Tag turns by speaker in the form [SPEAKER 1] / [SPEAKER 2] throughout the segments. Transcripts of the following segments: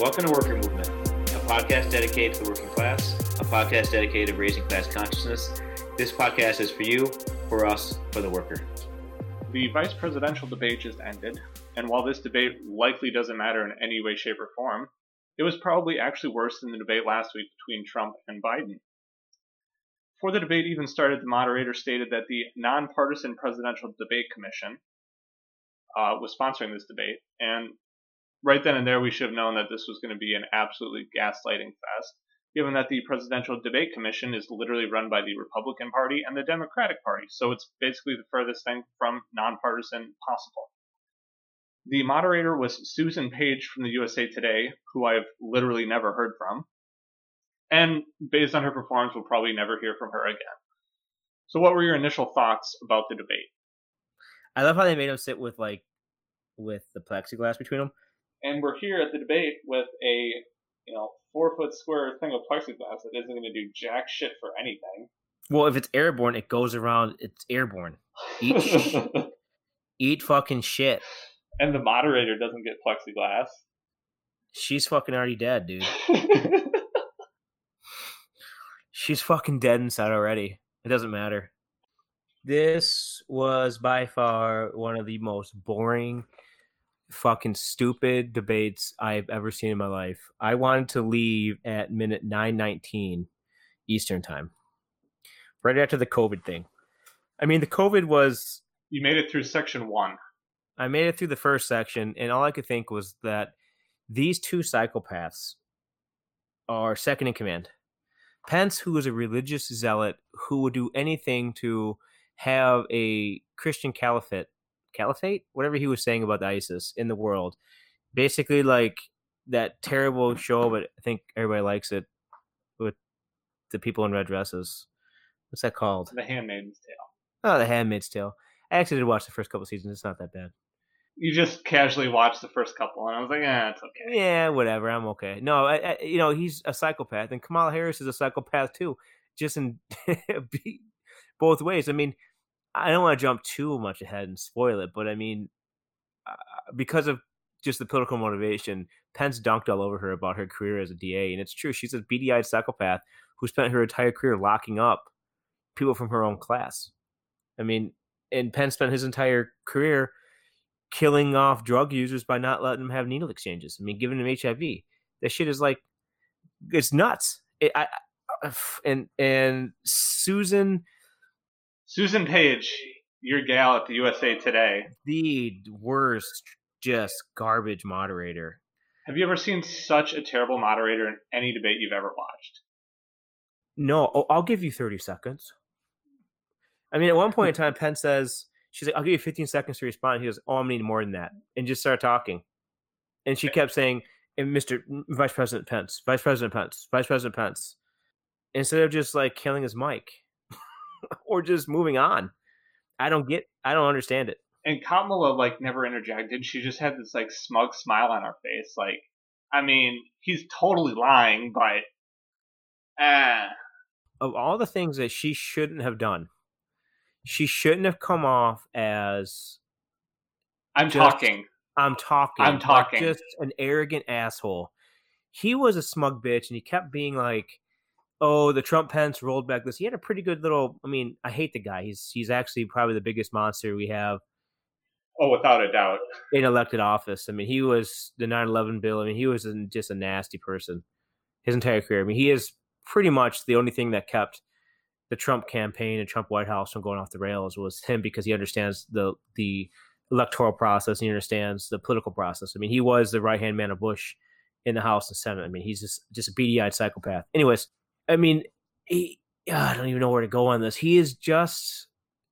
[SPEAKER 1] Welcome to Worker Movement, a podcast dedicated to the working class, a podcast dedicated to raising class consciousness. This podcast is for you, for us, for the worker.
[SPEAKER 2] The vice presidential debate just ended, and while this debate likely doesn't matter in any way, shape, or form, it was probably actually worse than the debate last week between Trump and Biden. Before the debate even started, the moderator stated that the nonpartisan Presidential Debate Commission uh, was sponsoring this debate, and right then and there we should have known that this was going to be an absolutely gaslighting fest, given that the Presidential Debate Commission is literally run by the Republican Party and the Democratic Party, so it's basically the furthest thing from nonpartisan possible. The moderator was Susan Page from the USA Today, who I've literally never heard from. And based on her performance, we'll probably never hear from her again. So, what were your initial thoughts about the debate?
[SPEAKER 3] I love how they made him sit with like with the plexiglass between them.
[SPEAKER 2] And we're here at the debate with a you know four foot square thing of plexiglass that isn't going to do jack shit for anything.
[SPEAKER 3] Well, if it's airborne, it goes around. It's airborne. Eat, eat fucking shit.
[SPEAKER 2] And the moderator doesn't get plexiglass.
[SPEAKER 3] She's fucking already dead, dude. She's fucking dead inside already. It doesn't matter. This was by far one of the most boring, fucking stupid debates I've ever seen in my life. I wanted to leave at minute 919 Eastern time. Right after the COVID thing. I mean, the COVID was.
[SPEAKER 2] You made it through section one.
[SPEAKER 3] I made it through the first section, and all I could think was that these two psychopaths are second in command. Pence, who is a religious zealot who would do anything to have a Christian caliphate, caliphate, whatever he was saying about the ISIS in the world, basically like that terrible show, but I think everybody likes it with the people in red dresses. What's that called?
[SPEAKER 2] The Handmaid's Tale.
[SPEAKER 3] Oh, The Handmaid's Tale. I actually did watch the first couple seasons. It's not that bad.
[SPEAKER 2] You just casually watched the first couple, and I was like, "Yeah, it's okay."
[SPEAKER 3] Yeah, whatever. I'm okay. No, I, I, you know he's a psychopath, and Kamala Harris is a psychopath too, just in both ways. I mean, I don't want to jump too much ahead and spoil it, but I mean, uh, because of just the political motivation, Pence dunked all over her about her career as a DA, and it's true. She's a beady-eyed psychopath who spent her entire career locking up people from her own class. I mean, and Pence spent his entire career killing off drug users by not letting them have needle exchanges. I mean, giving them HIV. That shit is like, it's nuts. It, I, and and Susan,
[SPEAKER 2] Susan Page, your gal at the USA Today,
[SPEAKER 3] the worst, just garbage moderator.
[SPEAKER 2] Have you ever seen such a terrible moderator in any debate you've ever watched?
[SPEAKER 3] No, oh, I'll give you thirty seconds. I mean, at one point in time, Pence says, she's like, I'll give you 15 seconds to respond. He goes, Oh, I'm needing more than that. And just started talking. And she kept saying, and Mr. Vice President Pence, Vice President Pence, Vice President Pence, instead of just like killing his mic or just moving on. I don't get, I don't understand it.
[SPEAKER 2] And Kamala like never interjected. She just had this like smug smile on her face. Like, I mean, he's totally lying, but ah.
[SPEAKER 3] Of all the things that she shouldn't have done, she shouldn't have come off as
[SPEAKER 2] I'm just, talking.
[SPEAKER 3] I'm talking.
[SPEAKER 2] I'm talking.
[SPEAKER 3] Like just an arrogant asshole. He was a smug bitch, and he kept being like, "Oh, the Trump Pence rolled back this." He had a pretty good little. I mean, I hate the guy. He's he's actually probably the biggest monster we have.
[SPEAKER 2] Oh, without a doubt.
[SPEAKER 3] In elected office. I mean, he was the 9/11 bill. I mean, he was just a nasty person his entire career. I mean, he is pretty much the only thing that kept the Trump campaign and Trump White House from going off the rails was him because he understands the the electoral process and he understands the political process. I mean, he was the right hand man of Bush in the House and Senate. I mean, he's just just a beady eyed psychopath. Anyways, I mean, he I don't even know where to go on this. He is just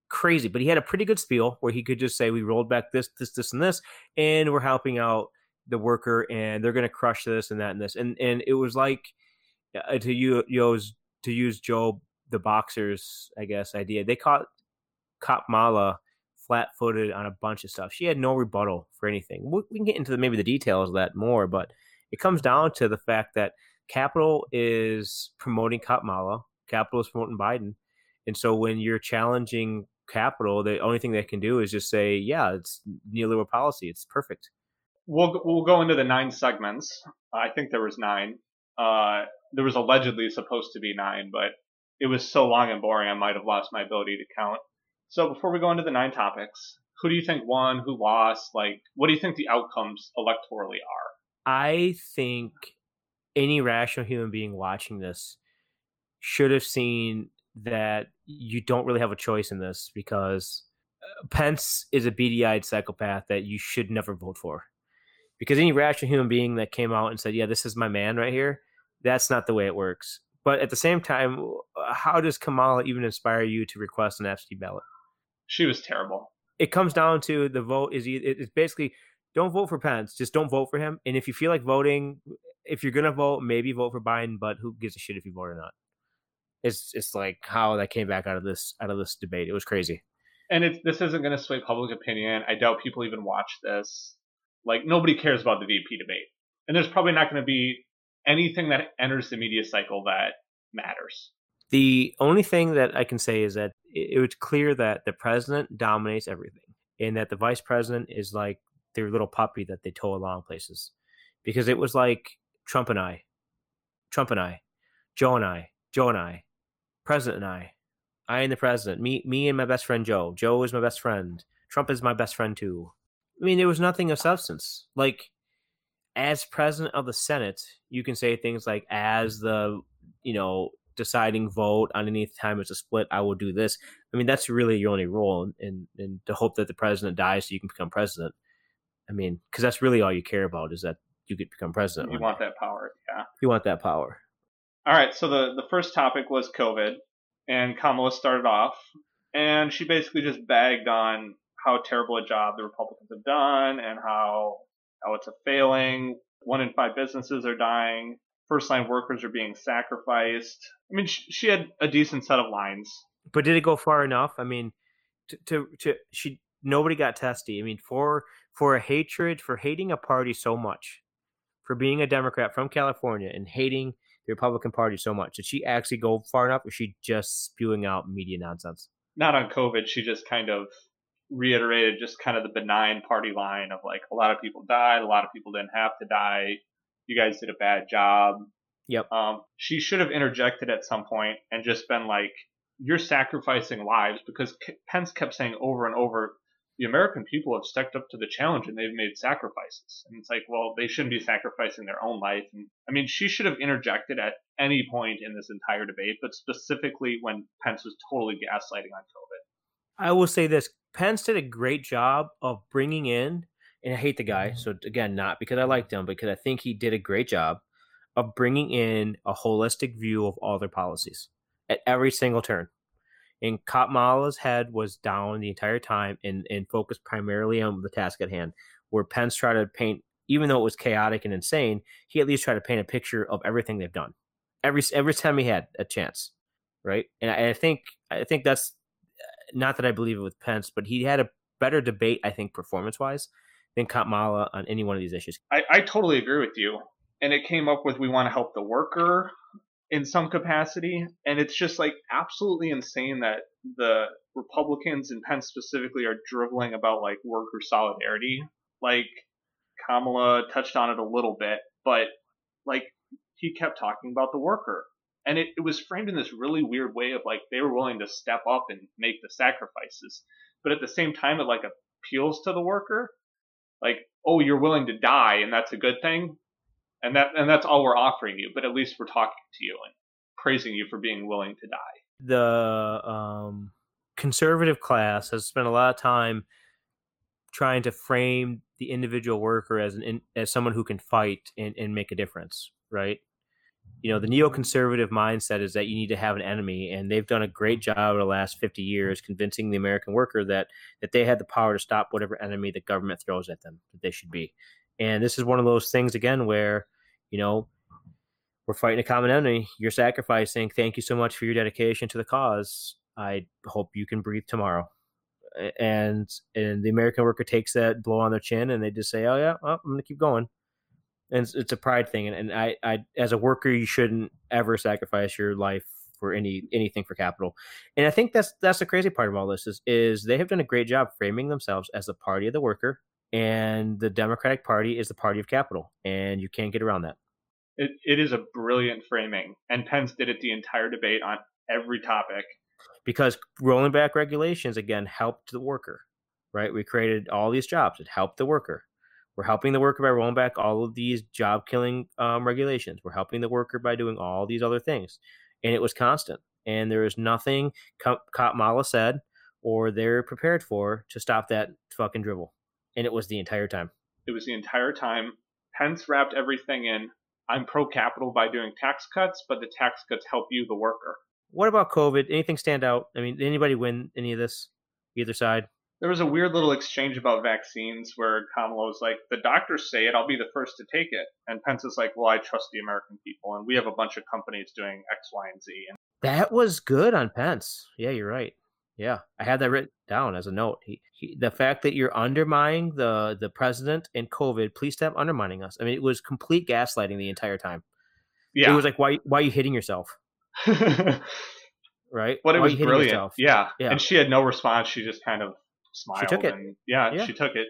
[SPEAKER 3] crazy, but he had a pretty good spiel where he could just say, "We rolled back this, this, this, and this, and we're helping out the worker, and they're going to crush this and that and this." And and it was like uh, to you, to use Joe the boxers, I guess, idea. They caught Kamala flat footed on a bunch of stuff. She had no rebuttal for anything. We, we can get into the, maybe the details of that more, but it comes down to the fact that Capital is promoting Kamala, Capital is promoting Biden. And so when you're challenging capital, the only thing they can do is just say, yeah, it's neoliberal policy. It's perfect.
[SPEAKER 2] we'll we'll go into the nine segments. I think there was nine. Uh, there was allegedly supposed to be nine, but it was so long and boring I might have lost my ability to count. So before we go into the nine topics, who do you think won? Who lost? Like, what do you think the outcomes electorally are?
[SPEAKER 3] I think any rational human being watching this should have seen that you don't really have a choice in this because uh, Pence is a beady eyed psychopath that you should never vote for. Because any rational human being that came out and said, Yeah, this is my man right here, that's not the way it works. But at the same time, how does Kamala even inspire you to request an absentee ballot?
[SPEAKER 2] She was terrible.
[SPEAKER 3] It comes down to the vote is it's basically don't vote for Pence, just don't vote for him. And if you feel like voting, if you're gonna vote, maybe vote for Biden, but who gives a shit if you vote or not? It's it's like how that came back out of this out of this debate. It was crazy.
[SPEAKER 2] And it's this isn't gonna sway public opinion. I doubt people even watch this. Like nobody cares about the VP debate, and there's probably not going to be anything that enters the media cycle that matters.
[SPEAKER 3] The only thing that I can say is that it, was clear that the president dominates everything, and that the vice president is like their little puppy that they tow along places, because it was like Trump and I, Trump and I, Joe and I, Joe and I, president and I, I and the president, me, me and my best friend Joe. Joe is my best friend. Trump is my best friend too. I mean, there was nothing of substance. Like, as president of the Senate, you can say things like, as the, you know, deciding vote on any time it's a split, I will do this. I mean, that's really your only role, and and to hope that the president dies so you can become president. I mean, because that's really all you care about is that you could become president.
[SPEAKER 2] You want that power, yeah.
[SPEAKER 3] You want that power.
[SPEAKER 2] All right. So the the first topic was COVID, and Kamala started off, and she basically just bagged on how terrible a job the Republicans have done and how how it's a failing. One in five businesses are dying. First line workers are being sacrificed. I mean, she, she had a decent set of lines.
[SPEAKER 3] But did it go far enough? I mean, to, to, to she nobody got testy. I mean, for for a hatred for hating a party so much, for being a Democrat from California and hating the Republican Party so much, did she actually go far enough, or she just spewing out media nonsense?
[SPEAKER 2] Not on COVID. She just kind of reiterated just kind of the benign party line of like a lot of people died, a lot of people didn't have to die. You guys did a bad job.
[SPEAKER 3] Yep.
[SPEAKER 2] Um, she should have interjected at some point and just been like, "You're sacrificing lives," because Pence kept saying over and over, "The American people have stepped up to the challenge and they've made sacrifices." And it's like, well, they shouldn't be sacrificing their own life. And I mean, she should have interjected at any point in this entire debate, but specifically when Pence was totally gaslighting on COVID.
[SPEAKER 3] I will say this: Pence did a great job of bringing in, and I hate the guy. So again, not because I liked him, because I think he did a great job of bringing in a holistic view of all their policies at every single turn. And Kamala's head was down the entire time and, and focused primarily on the task at hand. Where Pence tried to paint, even though it was chaotic and insane, he at least tried to paint a picture of everything they've done. Every every time he had a chance, right? And I, I think I think that's uh, not that I believe it with Pence, but he had a better debate, I think, performance wise, than Kamala on any one of these issues.
[SPEAKER 2] I, I totally agree with you. And it came up with we want to help the worker in some capacity. And it's just like absolutely insane that the Republicans and Pence specifically are driveling about like worker solidarity. Like Kamala touched on it a little bit, but like he kept talking about the worker and it, it was framed in this really weird way of like they were willing to step up and make the sacrifices but at the same time it like appeals to the worker like oh you're willing to die and that's a good thing and that and that's all we're offering you but at least we're talking to you and praising you for being willing to die.
[SPEAKER 3] The um, conservative class has spent a lot of time trying to frame the individual worker as an as someone who can fight and, and make a difference right? You know the neoconservative mindset is that you need to have an enemy and they've done a great job over the last 50 years convincing the american worker that that they had the power to stop whatever enemy the government throws at them that they should be and this is one of those things again where you know we're fighting a common enemy. You're sacrificing. Thank you so much for your dedication to the cause. I hope you can breathe tomorrow. And and the american worker takes that blow on their chin and they just say oh yeah well, i'm gonna keep going. And it's, it's a pride thing. And, and I, I, as a worker, you shouldn't ever sacrifice your life for any anything for capital. And I think that's that's the crazy part of all this is is they have done a great job framing themselves as the party of the worker, and the Democratic Party is the party of capital, and you can't get around that.
[SPEAKER 2] It, it is a brilliant framing, and Pence did it the entire debate on every topic.
[SPEAKER 3] Because rolling back regulations again helped the worker, right? We created all these jobs. It helped the worker. We're helping the worker by rolling back all of these job killing um, regulations. We're helping the worker by doing all these other things. And it was constant. And there is nothing Kamala said or they're prepared for to stop that fucking dribble. And it was the entire time.
[SPEAKER 2] It was the entire time. Pence wrapped everything in. I'm pro capital by doing tax cuts, but the tax cuts help you, the worker.
[SPEAKER 3] What about COVID? Anything stand out? I mean, did anybody win any of this? Either side?
[SPEAKER 2] there was a weird little exchange about vaccines where Kamala was like, "The doctors say it, I'll be the first to take it," and Pence is like, "Well, I trust the American people, and we have a bunch of companies doing X, Y, and Z." And
[SPEAKER 3] that was good on Pence. Yeah, you're right. Yeah, I had that written down as a note. He, he, the fact that you're undermining the the president and COVID, please stop undermining us. I mean, it was complete gaslighting the entire time. Yeah, it was like, why why are you hitting yourself? right?
[SPEAKER 2] But it why was brilliant. Yeah. yeah, and she had no response. She just kind of smiled. She took it. And, yeah, yeah, she took it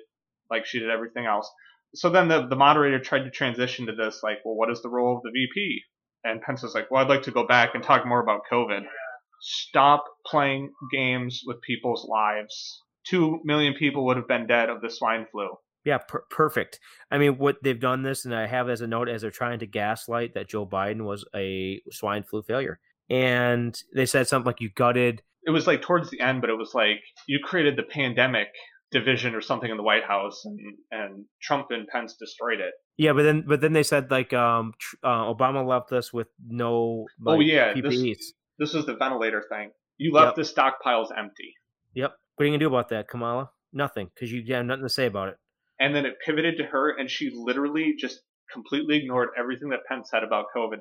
[SPEAKER 2] like she did everything else. So then the, the moderator tried to transition to this, like, well, what is the role of the VP? And Pence was like, well, I'd like to go back and talk more about COVID. Stop playing games with people's lives. Two million people would have been dead of the swine flu.
[SPEAKER 3] Yeah, per- perfect. I mean, what they've done this, and I have as a note as they're trying to gaslight that Joe Biden was a swine flu failure. And they said something like, you gutted
[SPEAKER 2] it was like towards the end, but it was like you created the pandemic division or something in the White House, and and Trump and Pence destroyed it.
[SPEAKER 3] Yeah, but then but then they said like um uh, Obama left us with no oh, like,
[SPEAKER 2] oh yeah PPEs. This, this was the ventilator thing. You left yep. the stockpiles empty.
[SPEAKER 3] Yep. What are you gonna do about that, Kamala? Nothing, because you have nothing to say about it.
[SPEAKER 2] And then it pivoted to her, and she literally just completely ignored everything that Pence said about COVID,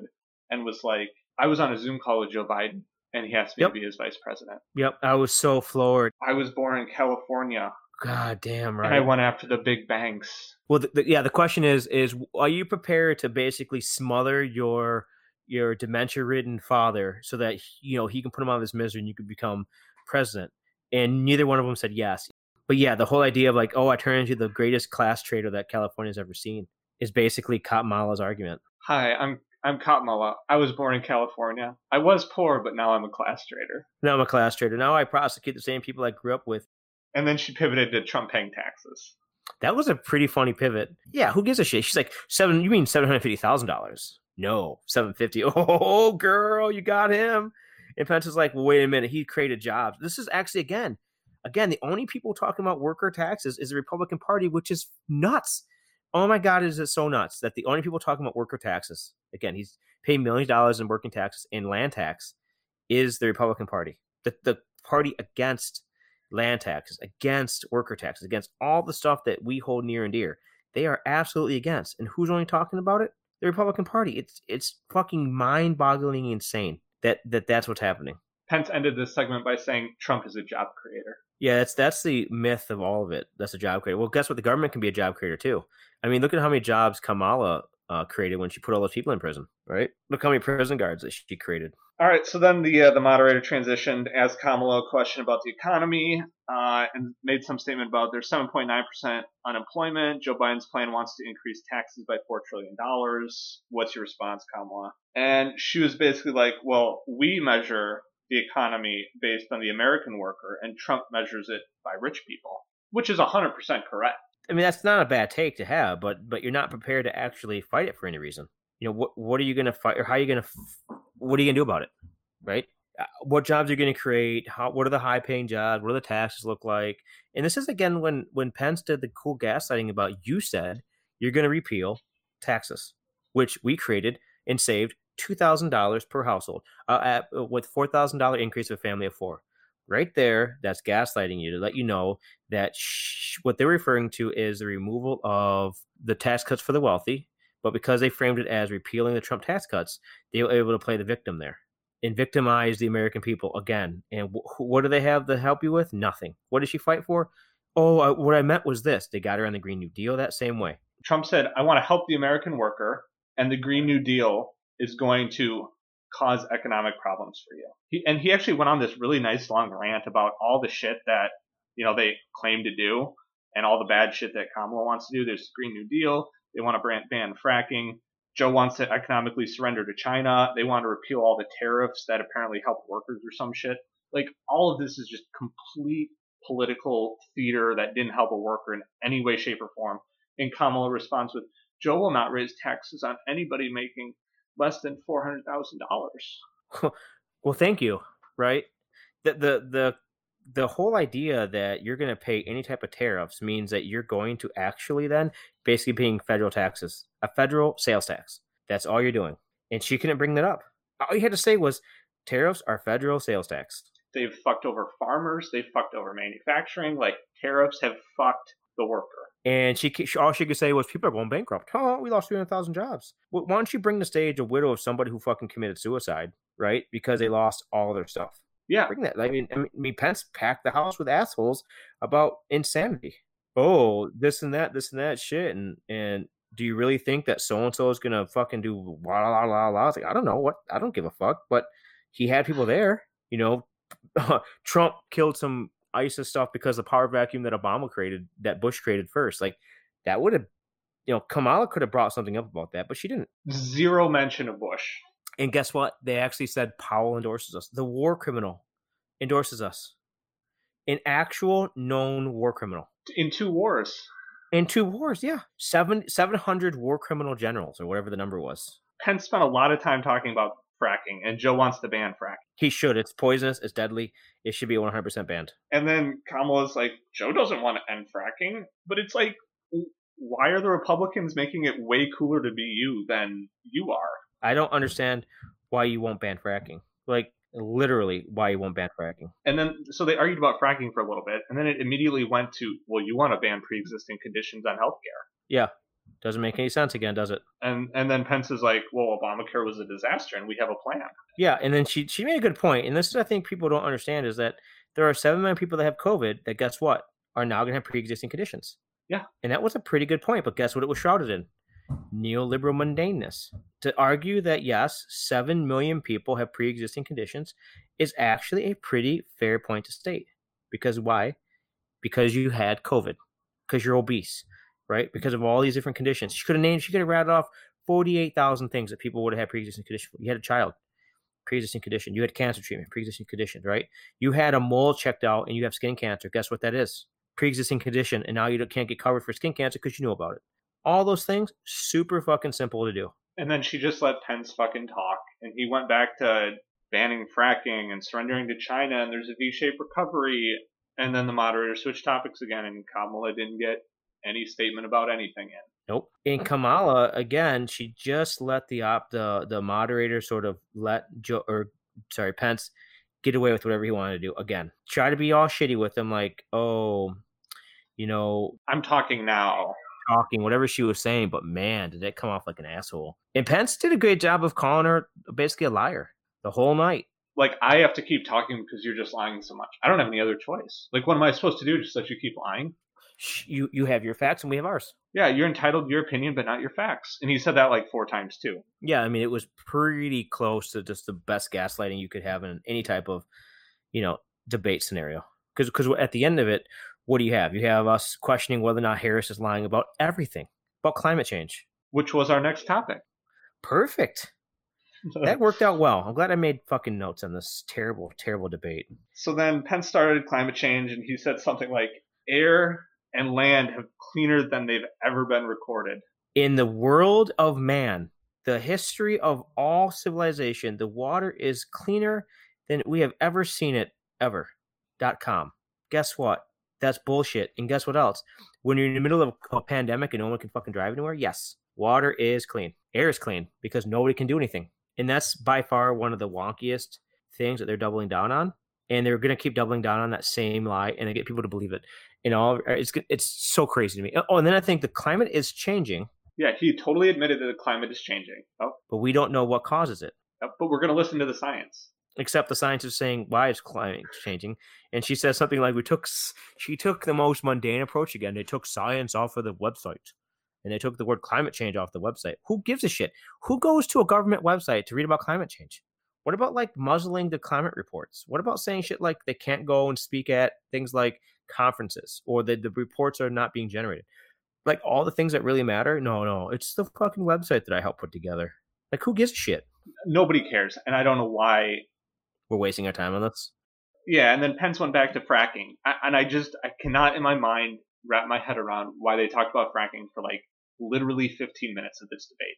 [SPEAKER 2] and was like, "I was on a Zoom call with Joe Biden, and he asked me yep. to be his vice president.
[SPEAKER 3] Yep, I was so floored.
[SPEAKER 2] I was born in California.
[SPEAKER 3] God damn right.
[SPEAKER 2] And I went after the big banks.
[SPEAKER 3] Well, the, the, yeah, the question is: is are you prepared to basically smother your your dementia ridden father so that you know he can put him out of his misery and you could become president and neither one of them said yes. But yeah the whole idea of like oh i turn into the greatest class traitor that california's ever seen is basically Katmala's argument.
[SPEAKER 2] Hi i'm i'm Katmala. i was born in california. I was poor but now i'm a class traitor.
[SPEAKER 3] Now i'm a class traitor. Now i prosecute the same people i grew up with.
[SPEAKER 2] And then she pivoted to trump paying taxes.
[SPEAKER 3] That was a pretty funny pivot. Yeah who gives a shit? She's like seven you mean $750000 no, seven fifty. Oh, girl, you got him. And Pence is like, well, wait a minute. He created jobs. This is actually again, again, the only people talking about worker taxes is the Republican Party, which is nuts. Oh my God, is it so nuts that the only people talking about worker taxes, again, he's paying millions of dollars in working taxes and land tax, is the Republican Party. The, the party against land taxes, against worker taxes, against all the stuff that we hold near and dear. They are absolutely against. And who's only talking about it? The Republican Party. It's it's fucking mind-boggling insane that, that that's what's happening.
[SPEAKER 2] Pence ended this segment by saying Trump is a job creator.
[SPEAKER 3] Yeah, that's that's the myth of all of it. That's a job creator. Well, guess what? The government can be a job creator too. I mean, look at how many jobs Kamala uh, created when she put all those people in prison, right? Look how many prison guards that she created.
[SPEAKER 2] All right, so then the uh, the moderator transitioned, asked Kamala a question about the economy, uh, and made some statement about there's 7.9 percent unemployment. Joe Biden's plan wants to increase taxes by four trillion dollars. What's your response, Kamala? And she was basically like, well, we measure the economy based on the American worker, and Trump measures it by rich people, which is 100% correct.
[SPEAKER 3] I mean, that's not a bad take to have, but but you're not prepared to actually fight it for any reason. You know, what what are you going to fight, or how are you going to, what are you going to do about it, right? Uh, what jobs are you going to create? How what are the high paying jobs? What do the taxes look like? And this is again when when Pence did the cool gaslighting about you said you're going to repeal taxes, which we created and saved two thousand dollars per household, uh, at, uh, with four thousand dollar increase of a family of four. Right there, that's gaslighting you to let you know that sh- what they're referring to is the removal of the tax cuts for the wealthy. But because they framed it as repealing the Trump tax cuts, they were able to play the victim there and victimize the American people again. And wh- what do they have to help you with? Nothing. What did she fight for? Oh, uh, what I meant was this. They got her on the Green New Deal that same way.
[SPEAKER 2] Trump said, I want to help the American worker, and the Green New Deal is going to cause economic problems for you. He, and he actually went on this really nice long rant about all the shit that, you know, they claim to do. and all the bad shit that Kamala wants to do. There's the Green New Deal. They want to ban fracking. Joe wants to economically surrender to China. They want to repeal all the tariffs that apparently help workers or some shit. Like all of this is just complete political theater that didn't help a worker in any way, shape, or form. And Kamala responds with, Joe will not raise taxes on anybody making less than four hundred thousand dollars.
[SPEAKER 3] Well, thank you. Right. The the the the whole idea that you're going to pay any type of tariffs means that you're going to actually then basically paying federal taxes, a federal sales tax. That's all you're doing. And she couldn't bring that up. All you had to say was tariffs are federal sales tax.
[SPEAKER 2] They've fucked over farmers. They've fucked over manufacturing. Like tariffs have fucked the worker.
[SPEAKER 3] And she, all she could say was, "People are going bankrupt. Oh, we lost three hundred thousand jobs. Why don't you bring the stage a widow of somebody who fucking committed suicide, right? Because they mm-hmm. lost all their stuff.
[SPEAKER 2] Yeah,
[SPEAKER 3] bring that. I mean, I mean, Pence packed the house with assholes about insanity. Oh, this and that, this and that shit, and and do you really think that so and so is gonna fucking do la la la la? I was like, I don't know what, I don't give a fuck. But he had people there. You know, Trump killed some ISIS stuff because the power vacuum that Obama created, that Bush created first. Like that would have, you know, Kamala could have brought something up about that, but she didn't.
[SPEAKER 2] Zero mention of Bush.
[SPEAKER 3] And guess what? They actually said Powell endorses us. The war criminal endorses us. An actual known war criminal.
[SPEAKER 2] In two wars.
[SPEAKER 3] In two wars, yeah. Seven seven hundred war criminal generals or whatever the number was.
[SPEAKER 2] Pence spent a lot of time talking about fracking, and Joe wants to ban fracking.
[SPEAKER 3] He should. It's poisonous. It's deadly. It should be 100% banned.
[SPEAKER 2] And then Kamala's like, Joe doesn't want to end fracking, but it's like, why are the Republicans making it way cooler to be you than you are?
[SPEAKER 3] I don't understand why you won't ban fracking. Like, literally, why you won't ban fracking.
[SPEAKER 2] And then, so they argued about fracking for a little bit, and then it immediately went to, well, you want to ban pre existing conditions on healthcare.
[SPEAKER 3] Yeah. Doesn't make any sense again, does it?
[SPEAKER 2] And and then Pence is like, well, Obamacare was a disaster, and we have a plan.
[SPEAKER 3] Yeah, and then she she made a good point, and this is I think people don't understand is that there are seven million people that have COVID that guess what are now going to have pre-existing conditions.
[SPEAKER 2] Yeah,
[SPEAKER 3] and that was a pretty good point. But guess what? It was shrouded in neoliberal mundaneness. To argue that yes, seven million people have pre-existing conditions is actually a pretty fair point to state. Because why? Because you had COVID. Because you're obese right? Because of all these different conditions. She could have named, she could have rattled off 48,000 things that people would have had pre-existing condition. You had a child, pre-existing condition. You had cancer treatment, pre-existing condition, right? You had a mole checked out and you have skin cancer. Guess what that is? Pre-existing condition. And now you can't get covered for skin cancer because you know about it. All those things, super fucking simple to do.
[SPEAKER 2] And then she just let Pence fucking talk. And he went back to banning fracking and surrendering to China. And there's a V-shaped recovery. And then the moderator switched topics again, and Kamala didn't get any statement about anything in.
[SPEAKER 3] Nope. In Kamala, again, she just let the op the the moderator sort of let Joe or sorry Pence get away with whatever he wanted to do. Again, try to be all shitty with him, like oh, you know,
[SPEAKER 2] I'm talking now.
[SPEAKER 3] Talking whatever she was saying, but man, did it come off like an asshole. And Pence did a great job of calling her basically a liar the whole night.
[SPEAKER 2] Like I have to keep talking because you're just lying so much. I don't have any other choice. Like what am I supposed to do? Just let you keep lying?
[SPEAKER 3] You you have your facts and we have ours.
[SPEAKER 2] Yeah, you're entitled to your opinion, but not your facts. And he said that like four times too.
[SPEAKER 3] Yeah, I mean it was pretty close to just the best gaslighting you could have in any type of, you know, debate scenario. Because because at the end of it, what do you have? You have us questioning whether or not Harris is lying about everything about climate change,
[SPEAKER 2] which was our next topic.
[SPEAKER 3] Perfect. that worked out well. I'm glad I made fucking notes on this terrible, terrible debate.
[SPEAKER 2] So then Pence started climate change, and he said something like, "Air and land have cleaner than they've ever been recorded.
[SPEAKER 3] In the world of man, the history of all civilization, the water is cleaner than we have ever seen it ever. Dot com. Guess what? That's bullshit. And guess what else? When you're in the middle of a pandemic and no one can fucking drive anywhere, yes, water is clean. Air is clean because nobody can do anything. And that's by far one of the wonkiest things that they're doubling down on. And they're going to keep doubling down on that same lie and they get people to believe it in all uh, it's it's so crazy to me. Oh, and then I think the climate is changing.
[SPEAKER 2] Yeah, he totally admitted that the climate is changing. Oh.
[SPEAKER 3] But we don't know what causes it.
[SPEAKER 2] But we're going to listen to the science.
[SPEAKER 3] Except the science is saying why is climate changing, and she says something like, "We took." She took the most mundane approach again. They took science off of the website, and they took the word climate change off the website. Who gives a shit? Who goes to a government website to read about climate change? What about like muzzling the climate reports? What about saying shit like they can't go and speak at things like conferences or that the reports are not being generated? Like all the things that really matter? No, no, it's the fucking website that I helped put together. Like who gives a shit?
[SPEAKER 2] Nobody cares, and I don't know why
[SPEAKER 3] we're wasting our time on this.
[SPEAKER 2] Yeah, and then Pence went back to fracking, and I just I cannot in my mind wrap my head around why they talked about fracking for like literally 15 minutes of this debate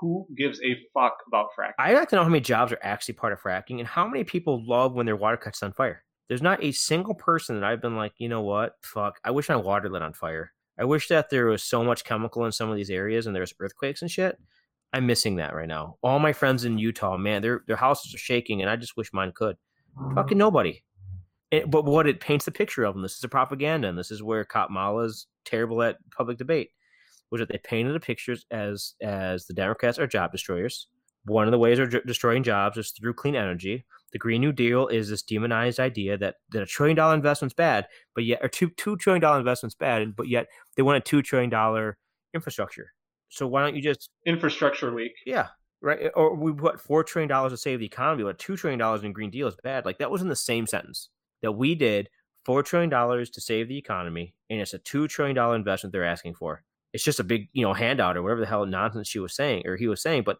[SPEAKER 2] who gives a fuck about fracking?
[SPEAKER 3] I'd like to know how many jobs are actually part of fracking and how many people love when their water cuts on fire. There's not a single person that I've been like, you know what? Fuck. I wish my water lit on fire. I wish that there was so much chemical in some of these areas and there's earthquakes and shit. I'm missing that right now. All my friends in Utah, man, their their houses are shaking, and I just wish mine could. Fucking nobody. It, but what it paints the picture of them, this is a propaganda, and this is where Kamala is terrible at public debate was that they painted the pictures as as the Democrats are job destroyers. One of the ways they're destroying jobs is through clean energy. The Green New Deal is this demonized idea that, that a trillion dollar investment's bad, but yet or two two trillion dollar investment's bad, but yet they want a two trillion dollar infrastructure. So why don't you just
[SPEAKER 2] infrastructure week?
[SPEAKER 3] Yeah, right. Or we put four trillion dollars to save the economy, but two trillion dollars in Green Deal is bad. Like that was in the same sentence that we did four trillion dollars to save the economy, and it's a two trillion dollar investment they're asking for it's just a big you know handout or whatever the hell nonsense she was saying or he was saying but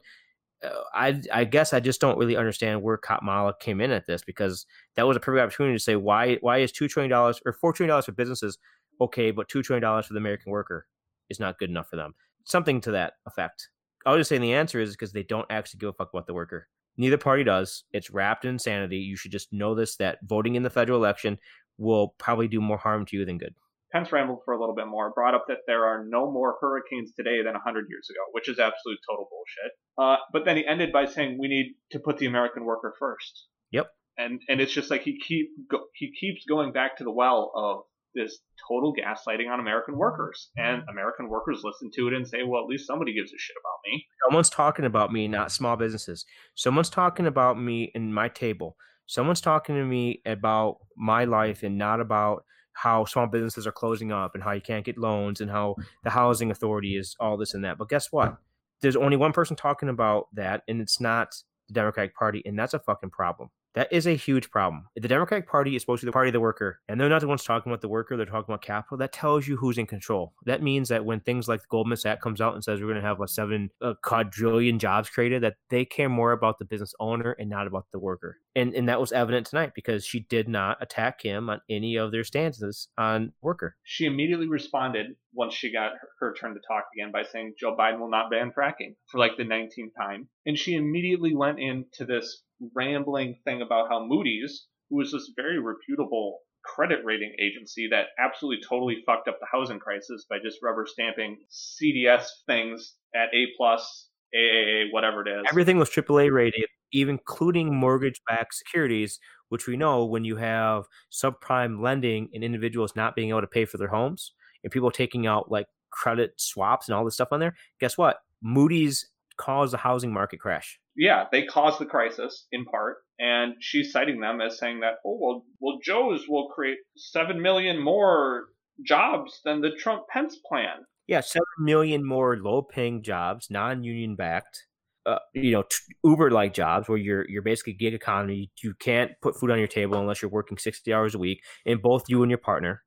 [SPEAKER 3] Uh, I I guess I just don't really understand where Kamala came in at this because that was a perfect opportunity to say why why is two trillion dollars or four trillion dollars for businesses okay, but two trillion dollars for the American worker is not good enough for them. Something to that effect. I was just saying the answer is because they don't actually give a fuck about the worker. Neither party does. It's wrapped in insanity. You should just know this that voting in the federal election will probably do more harm to you than good.
[SPEAKER 2] Pence rambled for a little bit more, brought up that there are no more hurricanes today than 100 years ago, which is absolute total bullshit. Uh, but then he ended by saying we need to put the American worker first.
[SPEAKER 3] Yep.
[SPEAKER 2] And and it's just like he keep go, he keeps going back to the well of this total gaslighting on American workers, and American workers listen to it and say, well, at least somebody gives a shit about me.
[SPEAKER 3] Someone's talking about me, not small businesses. Someone's talking about me and my table. Someone's talking to me about my life and not about how small businesses are closing up and how you can't get loans and how the housing authority is all this and that. But guess what? There's only one person talking about that, and it's not the Democratic Party, and that's a fucking problem. That is a huge problem. The Democratic Party is supposed to be the party of the worker, and they're not the ones talking about the worker, they're talking about capital, that tells you who's in control. That means that when things like the Goldman Sachs comes out and says we're going to have a seven a quadrillion jobs created, that they care more about the business owner and not about the worker. And and that was evident tonight because she did not attack him on any of their stances on worker.
[SPEAKER 2] She immediately responded once she got her, her turn to talk again by saying Joe Biden will not ban fracking for like the 19th time. And she immediately went into this rambling thing about how Moody's, who is this very reputable credit rating agency that absolutely totally fucked up the housing crisis by just rubber stamping CDS things at A plus, AAA, whatever it is.
[SPEAKER 3] Everything was AAA rated, even including mortgage-backed securities, which we know when you have subprime lending and individuals not being able to pay for their homes and people taking out like credit swaps and all this stuff on there. Guess what? Moody's caused the housing market crash
[SPEAKER 2] yeah, they caused the crisis in part, and she's citing them as saying that, oh well, well, Joe's will create seven million more jobs than the Trump Pence plan.
[SPEAKER 3] Yeah, seven million more low-paying jobs, non-union backed. Uh, you know, t- Uber-like jobs where you're you're basically gig economy. You can't put food on your table unless you're working sixty hours a week, and both you and your partner,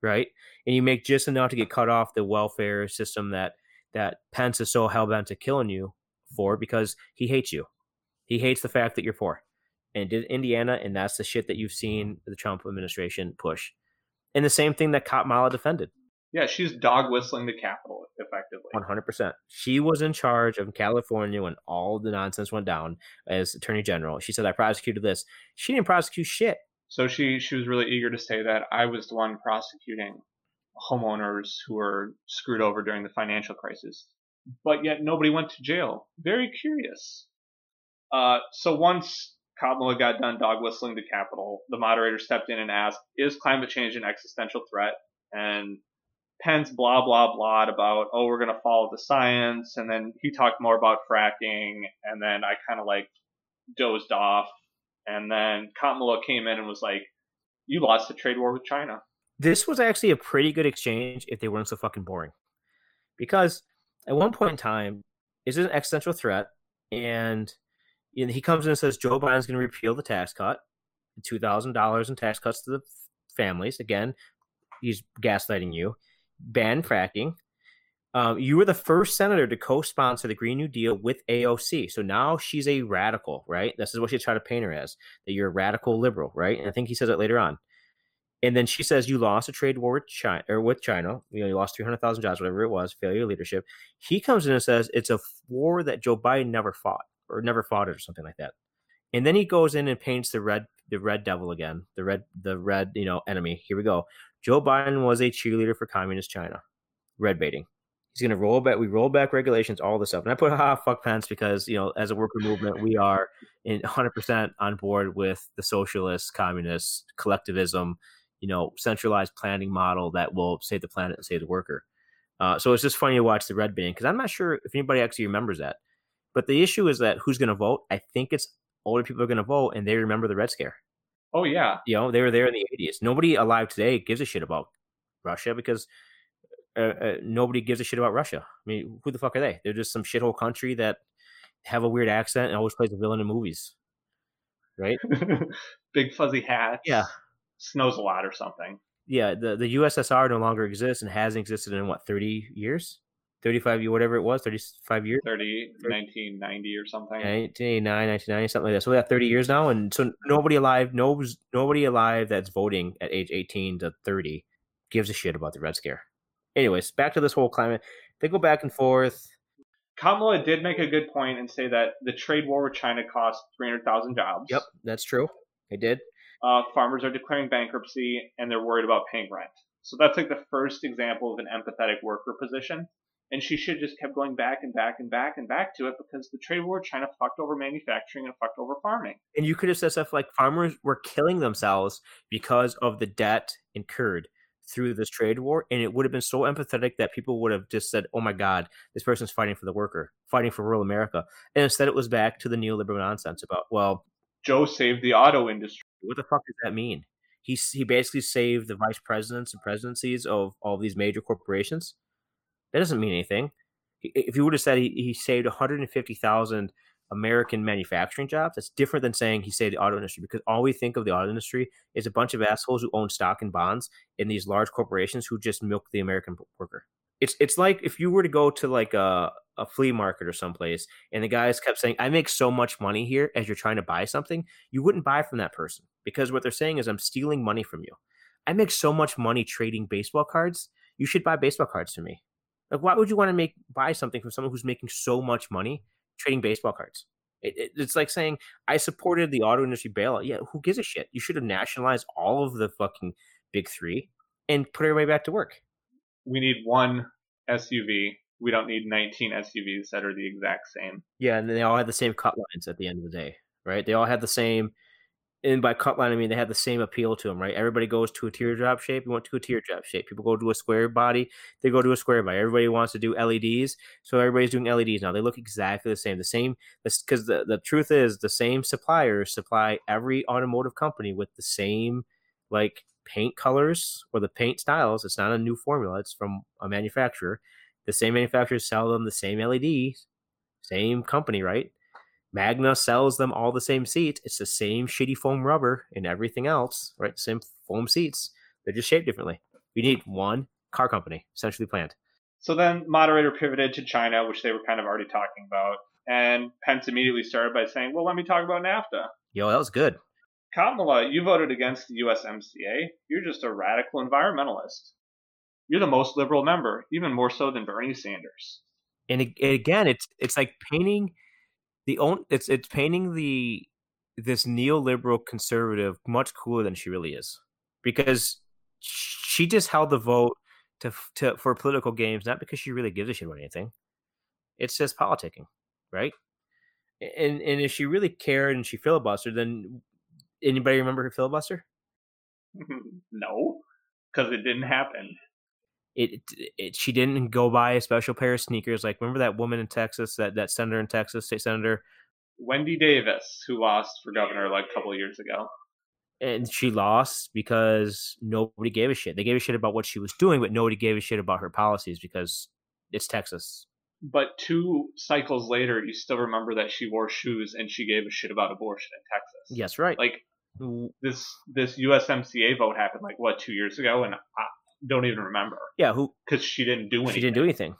[SPEAKER 3] right? And you make just enough to get cut off the welfare system that that Pence is so hell bent to killing you for because he hates you. He hates the fact that you're poor. And did Indiana, and that's the shit that you've seen the Trump administration push. And the same thing that Kamala defended.
[SPEAKER 2] Yeah, she's dog whistling the capital effectively.
[SPEAKER 3] 100%. She was in charge of California when all the nonsense went down as Attorney General. She said, I prosecuted this. She didn't prosecute shit.
[SPEAKER 2] So she, she was really eager to say that I was the one prosecuting homeowners who were screwed over during the financial crisis but yet nobody went to jail. Very curious. Uh, so once Kamala got done dog whistling the capital, the moderator stepped in and asked, "Is climate change an existential threat?" And Pence blah blah blah about, "Oh, we're gonna follow the science," and then he talked more about fracking, and then I kind of like dozed off, and then Kamala came in and was like, "You lost the trade war with China."
[SPEAKER 3] This was actually a pretty good exchange if they weren't so fucking boring, because at one point in time, is an existential threat, and And he comes in and says Joe Biden's going to repeal the tax cut, two thousand dollars in tax cuts to the families. Again, he's gaslighting you. Ban fracking. Um, you were the first senator to co-sponsor the Green New Deal with AOC. So now she's a radical, right? This is what she's trying to paint her as that you're a radical liberal, right? And I think he says it later on. And then she says you lost a trade war with China or with China. You know, you lost three hundred thousand jobs, whatever it was, failure leadership. He comes in and says it's a war that Joe Biden never fought or never fought it or something like that. And then he goes in and paints the red the red devil again, the red the red, you know, enemy. Here we go. Joe Biden was a cheerleader for communist China. Red baiting. He's gonna roll back we roll back regulations, all this stuff. And I put ha fuck Pence because, you know, as a worker movement, we are in hundred percent on board with the socialist, communist, collectivism, you know, centralized planning model that will save the planet and save the worker. Uh, so it's just funny to watch the red baiting because I'm not sure if anybody actually remembers that. But the issue is that who's going to vote? I think it's older people are going to vote and they remember the Red Scare.
[SPEAKER 2] Oh yeah,
[SPEAKER 3] you know they were there in the 80s. Nobody alive today gives a shit about Russia because uh, uh, nobody gives a shit about Russia. I mean, who the fuck are they? They're just some shithole country that have a weird accent and always plays a villain in movies, right?
[SPEAKER 2] Big fuzzy hat.
[SPEAKER 3] Yeah,
[SPEAKER 2] snows a lot or something.
[SPEAKER 3] Yeah, the the USSR no longer exists and hasn't existed in what 30 years. 35 whatever it was 35 years?
[SPEAKER 2] 30 1990 or something.
[SPEAKER 3] 1989 1990 something like that. So we have 30 years now and so nobody alive knows nobody alive that's voting at age 18 to 30 gives a shit about the red scare. Anyways back to this whole climate. They go back and forth.
[SPEAKER 2] Kamala did make a good point and say that the trade war with china cost 300000 jobs.
[SPEAKER 3] Yep that's true. They did
[SPEAKER 2] uh, farmers are declaring bankruptcy and they're worried about paying rent. So that's like the first example of an empathetic worker position. And she should just kept going back and back and back and back to it because the trade war China fucked over manufacturing and fucked over farming.
[SPEAKER 3] And you could have said stuff like farmers were killing themselves because of the debt incurred through this trade war, and it would have been so empathetic that people would have just said, "Oh my God, this person's fighting for the worker, fighting for rural America," and instead it was back to the neoliberal nonsense about, well,
[SPEAKER 2] Joe saved the auto industry.
[SPEAKER 3] What the fuck does that mean? He he basically saved the vice presidents and presidencies of all these major corporations that doesn't mean anything. If you would have said he, he saved 150,000 American manufacturing jobs, that's different than saying he saved the auto industry because all we think of the auto industry is a bunch of assholes who own stock and bonds in these large corporations who just milk the American worker. It's it's like if you were to go to like a, a flea market or someplace and the guys kept saying, I make so much money here as you're trying to buy something, you wouldn't buy from that person because what they're saying is I'm stealing money from you. I make so much money trading baseball cards. You should buy baseball cards from me. Like, why would you want to make buy something from someone who's making so much money trading baseball cards? It, it, it's like saying I supported the auto industry bailout. Yeah, who gives a shit? You should have nationalized all of the fucking big three and put everybody back to work.
[SPEAKER 2] We need one SUV. We don't need 19 SUVs that are the exact same.
[SPEAKER 3] Yeah, and they all had the same cut lines at the end of the day, right? They all had the same and by cut line, I mean they have the same appeal to them, right? Everybody goes to a teardrop shape. You want to a teardrop shape. People go to a square body. They go to a square body. Everybody wants to do LEDs, so everybody's doing LEDs now. They look exactly the same. The same, because the the truth is the same suppliers supply every automotive company with the same like paint colors or the paint styles. It's not a new formula. It's from a manufacturer. The same manufacturers sell them the same LEDs, same company, right? Magna sells them all the same seats. It's the same shitty foam rubber and everything else, right? Same foam seats. They're just shaped differently. You need one car company, essentially planned.
[SPEAKER 2] So then moderator pivoted to China, which they were kind of already talking about. And Pence immediately started by saying, well, let me talk about NAFTA.
[SPEAKER 3] Yo, that was good.
[SPEAKER 2] Kamala, you voted against the USMCA. You're just a radical environmentalist. You're the most liberal member, even more so than Bernie Sanders.
[SPEAKER 3] And again, it's it's like painting – the own it's it's painting the this neoliberal conservative much cooler than she really is because she just held the vote to to for political games not because she really gives a shit about anything it's just politicking right and and if she really cared and she filibustered then anybody remember her filibuster mm-hmm.
[SPEAKER 2] no because it didn't happen
[SPEAKER 3] it, it she didn't go buy a special pair of sneakers. Like remember that woman in Texas, that that senator in Texas, state senator,
[SPEAKER 2] Wendy Davis, who lost for governor like a couple of years ago.
[SPEAKER 3] And she lost because nobody gave a shit. They gave a shit about what she was doing, but nobody gave a shit about her policies because it's Texas.
[SPEAKER 2] But two cycles later, you still remember that she wore shoes and she gave a shit about abortion in Texas.
[SPEAKER 3] Yes, right.
[SPEAKER 2] Like this this USMCA vote happened like what two years ago, and I don't even remember.
[SPEAKER 3] Yeah, who?
[SPEAKER 2] Because she didn't do anything.
[SPEAKER 3] She didn't do anything.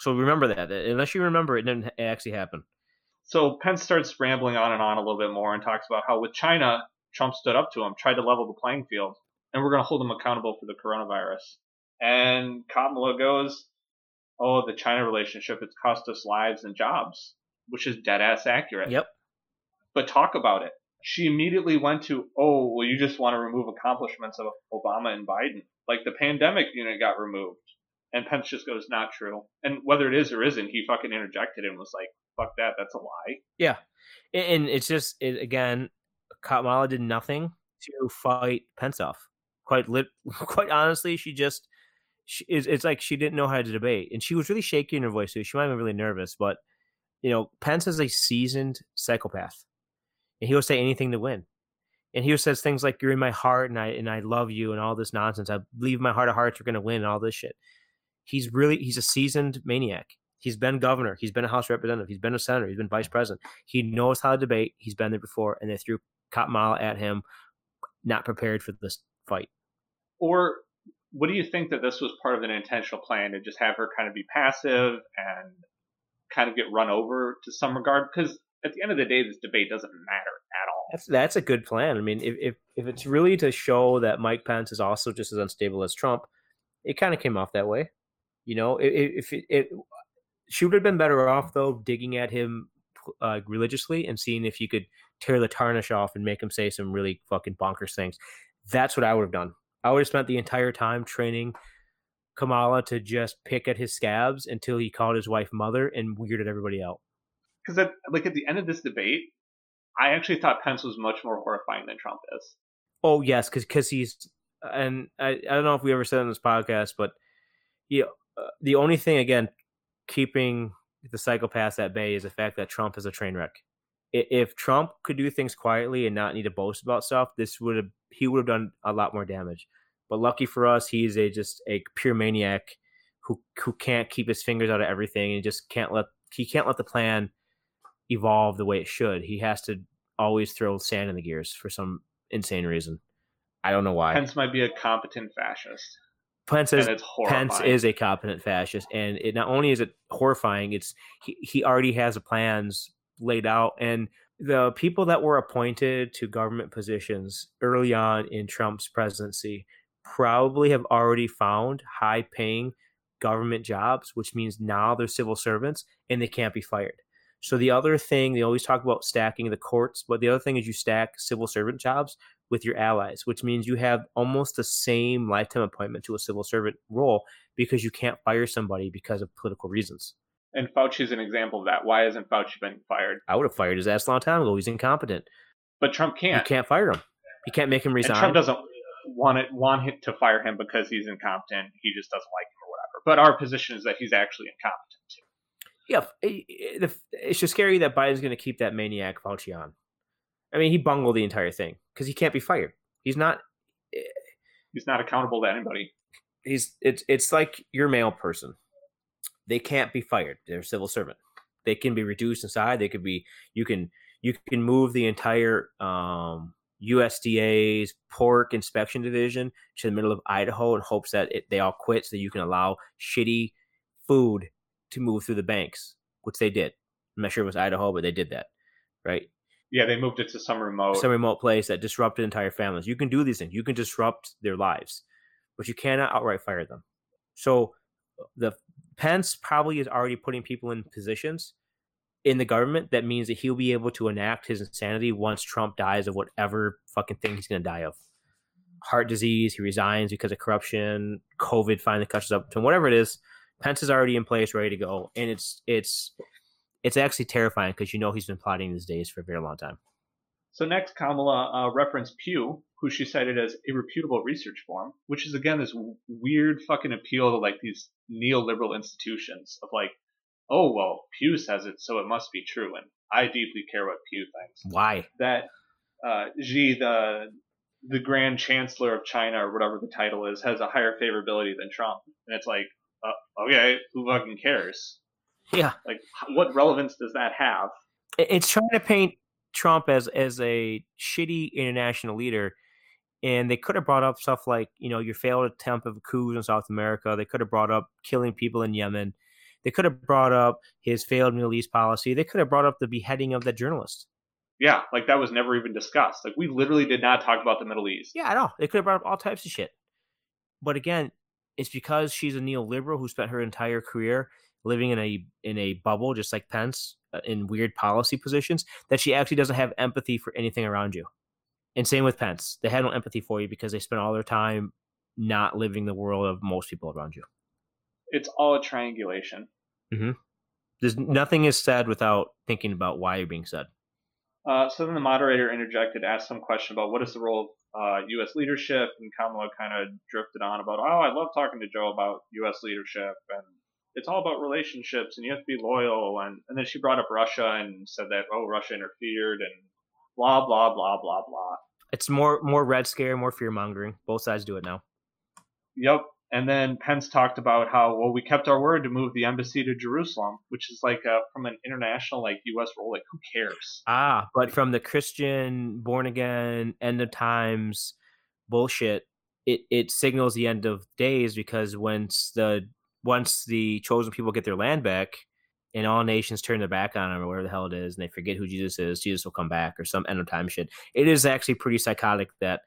[SPEAKER 3] So remember that. Unless you remember, it didn't actually happen.
[SPEAKER 2] So Pence starts rambling on and on a little bit more and talks about how with China, Trump stood up to him, tried to level the playing field, and we're going to hold him accountable for the coronavirus. And Kamala goes, "Oh, the China relationship, it's cost us lives and jobs," which is dead ass accurate.
[SPEAKER 3] Yep.
[SPEAKER 2] But talk about it. She immediately went to, "Oh, well, you just want to remove accomplishments of Obama and Biden." Like the pandemic unit got removed. And Pence just goes, not true. And whether it is or isn't, he fucking interjected and was like, fuck that, that's a lie.
[SPEAKER 3] Yeah. And it's just, it, again, Kamala did nothing to fight Pence off. Quite lit, quite honestly, she just, she, it's, like she didn't know how to debate. And she was really shaky in her voice. She might have been really nervous, but, you know, Pence is a seasoned psychopath. And he'll say anything to win and he says things like "You're in my heart, and I and I love you," and all this nonsense. I believe my heart of hearts you're going to win, and all this shit. He's really he's a seasoned maniac. He's been governor. He's been a House representative. He's been a senator. He's been vice president. He knows how to debate. He's been there before, and they threw Kamala at him, not prepared for this fight.
[SPEAKER 2] Or what do you think that this was part of an intentional plan to just have her kind of be passive and kind of get run over to some regard? Because at the end of the day, this debate doesn't matter at all.
[SPEAKER 3] That's that's a good plan. I mean, if if, if it's really to show that Mike Pence is also just as unstable as Trump, it kind of came off that way. You know, if, it, it, she would have been better off though digging at him uh, religiously and seeing if you could tear the tarnish off and make him say some really fucking bonkers things. That's what I would have done. I would have spent the entire time training Kamala to just pick at his scabs until he called his wife mother and weirded everybody out.
[SPEAKER 2] Because like at the end of this debate, I actually thought Pence was much more horrifying than Trump is.
[SPEAKER 3] Oh yes, because because he's and I, I don't know if we ever said on this podcast, but you know, uh, the only thing again keeping the psychopaths at bay is the fact that Trump is a train wreck. If Trump could do things quietly and not need to boast about stuff, this would have he would have done a lot more damage. But lucky for us, he's a just a pure maniac who who can't keep his fingers out of everything and just can't let he can't let the plan evolve the way it should. He has to always throw sand in the gears for some insane reason. I don't know why.
[SPEAKER 2] Pence might be a competent fascist.
[SPEAKER 3] Pence is Pence is a competent fascist, and it not only is it horrifying, it's he, he already has plans laid out, and the people that were appointed to government positions early on in Trump's presidency probably have already found high paying government jobs, which means now they're civil servants and they can't be fired. So the other thing they always talk about stacking the courts, but the other thing is you stack civil servant jobs with your allies, which means you have almost the same lifetime appointment to a civil servant role because you can't fire somebody because of political reasons.
[SPEAKER 2] And Fauci is an example of that. Why hasn't Fauci been fired?
[SPEAKER 3] I would have fired his ass a long time ago. He's incompetent.
[SPEAKER 2] But Trump can't.
[SPEAKER 3] You can't fire him. You can't make him resign.
[SPEAKER 2] And Trump doesn't want it want him to fire him because he's incompetent. He just doesn't like him or whatever. But our position is that he's actually incompetent too
[SPEAKER 3] yeah, it's just scary that Biden's going to keep that maniac Fauci on. I mean, he bungled the entire thing because he can't be fired. He's not. Eh,
[SPEAKER 2] he's not accountable to anybody.
[SPEAKER 3] He's it's it's like your mail person. They can't be fired. They're a civil servant. They can be reduced inside. They could be. You can you can move the entire um, USDA's pork inspection division to the middle of Idaho in hopes that it, they all quit, so that you can allow shitty food to move through the banks, which they did. I'm not sure it was Idaho, but they did that, right?
[SPEAKER 2] Yeah, they moved it to some remote
[SPEAKER 3] some remote place that disrupted entire families. You can do these things. You can disrupt their lives, but you cannot outright fire them. So the Pence probably is already putting people in positions in the government that means that he'll be able to enact his insanity once Trump dies of whatever fucking thing he's going to die of. Heart disease, he resigns because of corruption, COVID finally catches up to him, whatever it is. Pence is already in place, ready to go, and it's it's it's actually terrifying because you know he's been plotting these days for a very long time.
[SPEAKER 2] So next, Kamala uh, referenced Pew, who she cited as a reputable research firm, which is again this w- weird fucking appeal to like these neoliberal institutions of like, oh well, Pew says it, so it must be true, and I deeply care what Pew thinks.
[SPEAKER 3] Why
[SPEAKER 2] that uh, Xi, the the Grand Chancellor of China or whatever the title is, has a higher favorability than Trump, and it's like, uh, okay, who fucking cares?
[SPEAKER 3] Yeah.
[SPEAKER 2] Like, what relevance does that have?
[SPEAKER 3] It's trying to paint Trump as as a shitty international leader. And they could have brought up stuff like, you know, your failed attempt of a coups in South America. They could have brought up killing people in Yemen. They could have brought up his failed Middle East policy. They could have brought up the beheading of that journalist.
[SPEAKER 2] Yeah, like that was never even discussed. Like we literally did not talk about the Middle East.
[SPEAKER 3] Yeah, I know. They could have brought up all types of shit. But again, it's because she's a neoliberal who spent her entire career living in a in a bubble, just like Pence, in weird policy positions, that she actually doesn't have empathy for anything around you. And same with Pence. They had no empathy for you because they spent all their time not living the world of most people around you.
[SPEAKER 2] It's all a triangulation.
[SPEAKER 3] Mm-hmm. There's nothing is said without thinking about why you're being said.
[SPEAKER 2] Uh, so then the moderator interjected, asked some question about what is the role of uh, U.S. leadership, and Kamala kind of drifted on about, oh, I love talking to Joe about U.S. leadership, and it's all about relationships, and you have to be loyal, and, and then she brought up Russia and said that, oh, Russia interfered, and blah blah blah blah blah.
[SPEAKER 3] It's more more red scare, more fear mongering. Both sides do it now.
[SPEAKER 2] Yep. And then Pence talked about how well we kept our word to move the embassy to Jerusalem, which is like a, from an international like U.S. role. Like who cares?
[SPEAKER 3] Ah, but from the Christian born again end of times bullshit, it it signals the end of days because once the once the chosen people get their land back, and all nations turn their back on him or whatever the hell it is, and they forget who Jesus is, Jesus will come back or some end of time shit. It is actually pretty psychotic that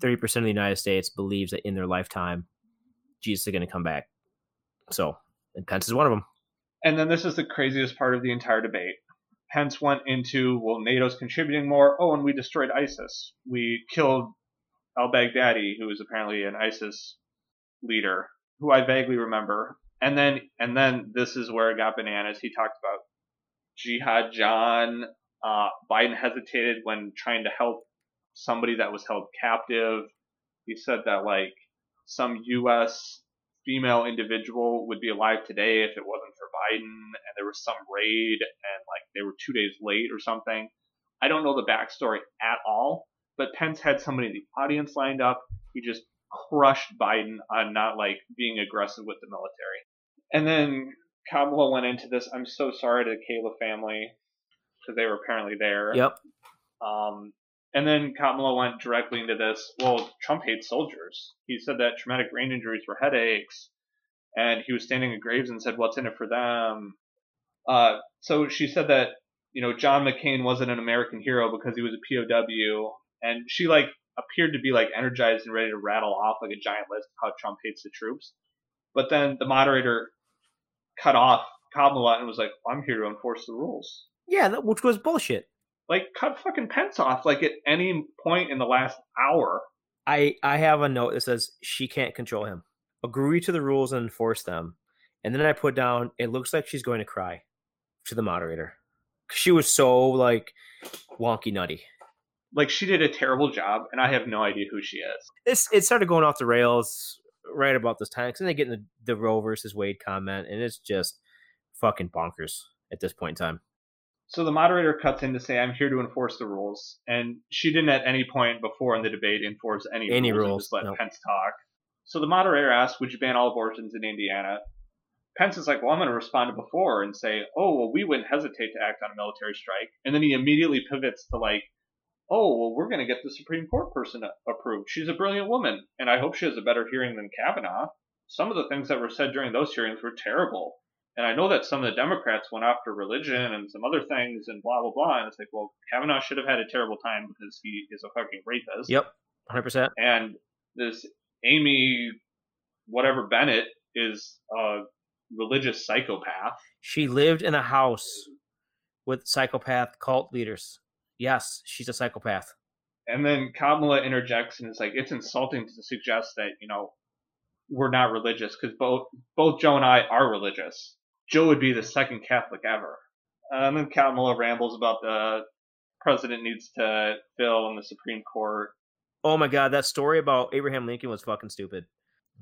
[SPEAKER 3] 30% of the United States believes that in their lifetime Jesus is going to come back. So, and Pence is one of them.
[SPEAKER 2] And then this is the craziest part of the entire debate. Pence went into, well, NATO's contributing more. Oh, and we destroyed ISIS. We killed al Baghdadi, who was apparently an ISIS leader, who I vaguely remember. And then, and then this is where it got bananas. He talked about Jihadi John. Uh, Biden hesitated when trying to help somebody that was held captive. He said that like some U.S. female individual would be alive today if it wasn't for Biden, and there was some raid, and like they were two days late or something. I don't know the backstory at all, but Pence had somebody in the audience lined up. He just crushed Biden on not like being aggressive with the military. And then Kamala went into this. I'm so sorry to the Kayla family because they were apparently there.
[SPEAKER 3] Yep.
[SPEAKER 2] Um, and then Kamala went directly into this. Well, Trump hates soldiers. He said that traumatic brain injuries were headaches, and he was standing at graves and said, "What's in it for them?" Uh, so she said that you know John McCain wasn't an American hero because he was a POW, and she like appeared to be like energized and ready to rattle off like a giant list of how Trump hates the troops. But then the moderator cut off Kamala and was like, "I'm here to enforce the rules."
[SPEAKER 3] Yeah, that, which was bullshit.
[SPEAKER 2] Like, cut fucking Pence off like at any point in the last hour.
[SPEAKER 3] I I have a note that says she can't control him. Agree to the rules and enforce them. And then I put down, it looks like she's going to cry to the moderator. She was so like wonky nutty.
[SPEAKER 2] Like she did a terrible job, and I have no idea who she is.
[SPEAKER 3] It's it started going off the rails right about this time because then they get in the, the Roe versus Wade comment, and it's just fucking bonkers at this point in time.
[SPEAKER 2] So the moderator cuts in to say, "I'm here to enforce the rules," and she didn't at any point before in the debate enforce any,
[SPEAKER 3] Any
[SPEAKER 2] rules.
[SPEAKER 3] rules,
[SPEAKER 2] Just let
[SPEAKER 3] no.
[SPEAKER 2] Pence talk. So the moderator asks, "Would you ban all abortions in Indiana?" Pence is like, "Well, I'm going to respond to before and say, oh, well, we wouldn't hesitate to act on a military strike," and then he immediately pivots to like, "Oh, well, we're going to get the Supreme Court person approved. She's a brilliant woman, and I hope she has a better hearing than Kavanaugh." Some of the things that were said during those hearings were terrible. And I know that some of the Democrats went after religion and some other things and blah blah blah. And it's like, well, Kavanaugh should have had a terrible time because he is a fucking rapist.
[SPEAKER 3] Yep, hundred percent.
[SPEAKER 2] And this Amy, whatever Bennett, is a religious psychopath.
[SPEAKER 3] She lived in a house with psychopath cult leaders. Yes, she's a psychopath.
[SPEAKER 2] And then Kamala interjects and is like, it's insulting to suggest that you know we're not religious because both both Joe and I are religious. Joe would be the second Catholic ever. Um, and then Kamala rambles about the president needs to fill in the Supreme Court.
[SPEAKER 3] Oh my god, that story about Abraham Lincoln was fucking stupid.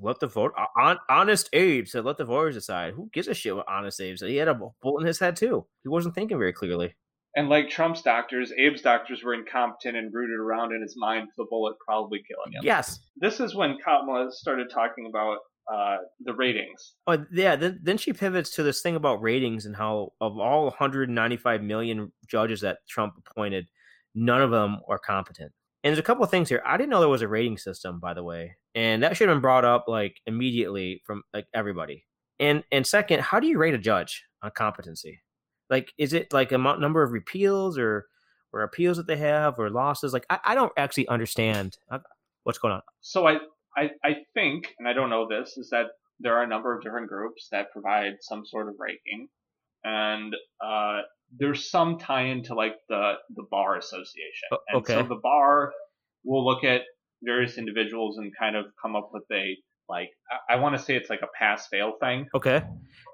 [SPEAKER 3] Let the vote, uh, on, honest Abe said, "Let the voters decide." Who gives a shit what honest Abe said? He had a bullet in his head too. He wasn't thinking very clearly.
[SPEAKER 2] And like Trump's doctors, Abe's doctors were incompetent and rooted around in his mind the bullet probably killing him.
[SPEAKER 3] Yes,
[SPEAKER 2] This is when Kamala started talking about uh, the ratings.
[SPEAKER 3] Oh yeah, then then she pivots to this thing about ratings and how of all 195 million judges that Trump appointed, none of them are competent. And there's a couple of things here. I didn't know there was a rating system, by the way, and that should have been brought up like immediately from like everybody. And and second, how do you rate a judge on competency? Like, is it like a number of repeals or or appeals that they have or losses? Like, I, I don't actually understand uh, what's going on.
[SPEAKER 2] So I, I I think, and I don't know this, is that there are a number of different groups that provide some sort of ranking, and uh, there's some tie into like the the bar association. And
[SPEAKER 3] okay.
[SPEAKER 2] So the bar will look at various individuals and kind of come up with a like I, I want to say it's like a pass fail thing.
[SPEAKER 3] Okay.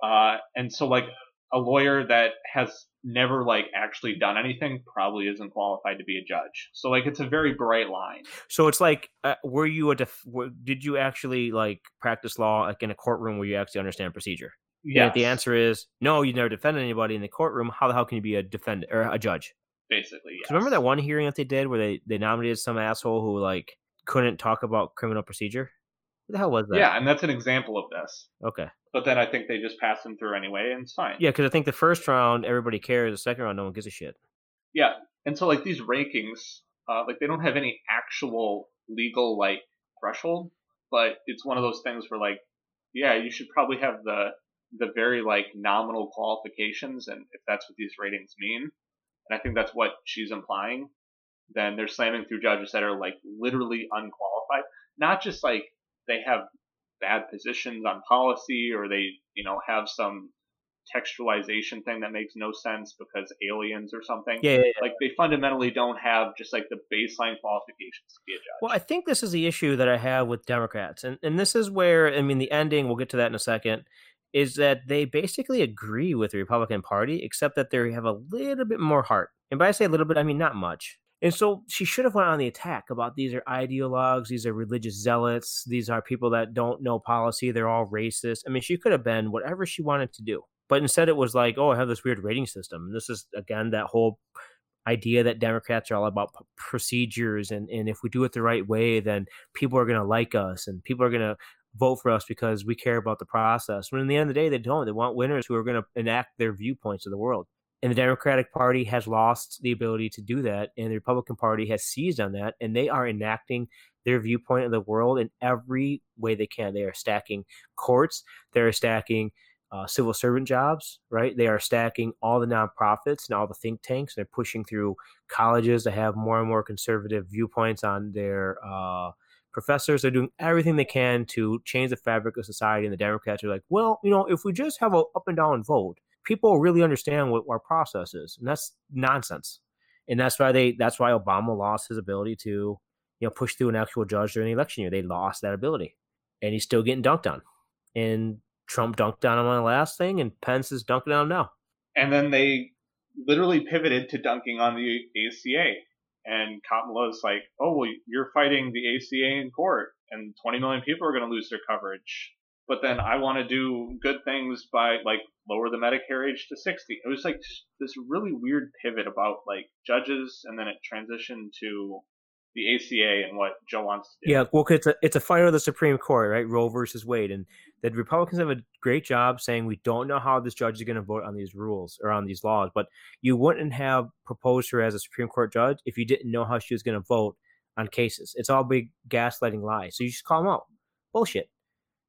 [SPEAKER 2] Uh, and so like a lawyer that has never like actually done anything probably isn't qualified to be a judge. So like it's a very bright line.
[SPEAKER 3] So it's like, uh, were you a def- were, did you actually like practice law like in a courtroom where you actually understand procedure?
[SPEAKER 2] Yeah.
[SPEAKER 3] The answer is no. You never defended anybody in the courtroom. How the hell can you be a defendant or a judge?
[SPEAKER 2] Basically, yes.
[SPEAKER 3] Remember that one hearing that they did where they they nominated some asshole who like couldn't talk about criminal procedure? What the hell was that?
[SPEAKER 2] Yeah, and that's an example of this.
[SPEAKER 3] Okay.
[SPEAKER 2] But then I think they just pass them through anyway, and it's fine.
[SPEAKER 3] Yeah, because I think the first round everybody cares. The second round, no one gives a shit.
[SPEAKER 2] Yeah, and so like these rankings, uh, like they don't have any actual legal like threshold, but it's one of those things where like, yeah, you should probably have the the very like nominal qualifications, and if that's what these ratings mean, and I think that's what she's implying, then they're slamming through judges that are like literally unqualified, not just like they have bad positions on policy or they, you know, have some textualization thing that makes no sense because aliens or something.
[SPEAKER 3] Yeah, yeah, yeah.
[SPEAKER 2] Like they fundamentally don't have just like the baseline qualifications to be a judge.
[SPEAKER 3] Well, I think this is the issue that I have with Democrats. And and this is where I mean the ending, we'll get to that in a second, is that they basically agree with the Republican Party, except that they have a little bit more heart. And by I say a little bit, I mean not much. And so she should have went on the attack about these are ideologues, these are religious zealots, these are people that don't know policy, they're all racist. I mean, she could have been whatever she wanted to do. But instead it was like, oh, I have this weird rating system. And this is again that whole idea that Democrats are all about procedures and, and if we do it the right way, then people are gonna like us and people are gonna vote for us because we care about the process. When in the end of the day they don't. They want winners who are gonna enact their viewpoints of the world. And the Democratic Party has lost the ability to do that, and the Republican Party has seized on that, and they are enacting their viewpoint of the world in every way they can. They are stacking courts, they're stacking uh, civil servant jobs, right? They are stacking all the nonprofits and all the think tanks. They're pushing through colleges to have more and more conservative viewpoints on their uh, professors. They're doing everything they can to change the fabric of society. And the Democrats are like, well, you know, if we just have an up and down vote, people really understand what our process is, and that's nonsense. And that's why they that's why Obama lost his ability to you know push through an actual judge during the election year. They lost that ability, and he's still getting dunked on. And Trump dunked on him on the last thing, and Pence is dunking on him now.
[SPEAKER 2] And then they literally pivoted to dunking on the ACA. And Kamala's like, oh, well, you're fighting the ACA in court, and 20 million people are going to lose their coverage but then I want to do good things by like lower the Medicare age to 60. It was like this really weird pivot about like judges, and then it transitioned to the ACA and what Joe wants to
[SPEAKER 3] do. Yeah, well, it's a it's a fight of the Supreme Court, right? Roe versus Wade, and the Republicans have a great job saying we don't know how this judge is going to vote on these rules or on these laws, but you wouldn't have proposed her as a Supreme Court judge if you didn't know how she was going to vote on cases. It's all big gaslighting lies. So you just call them out. Bullshit.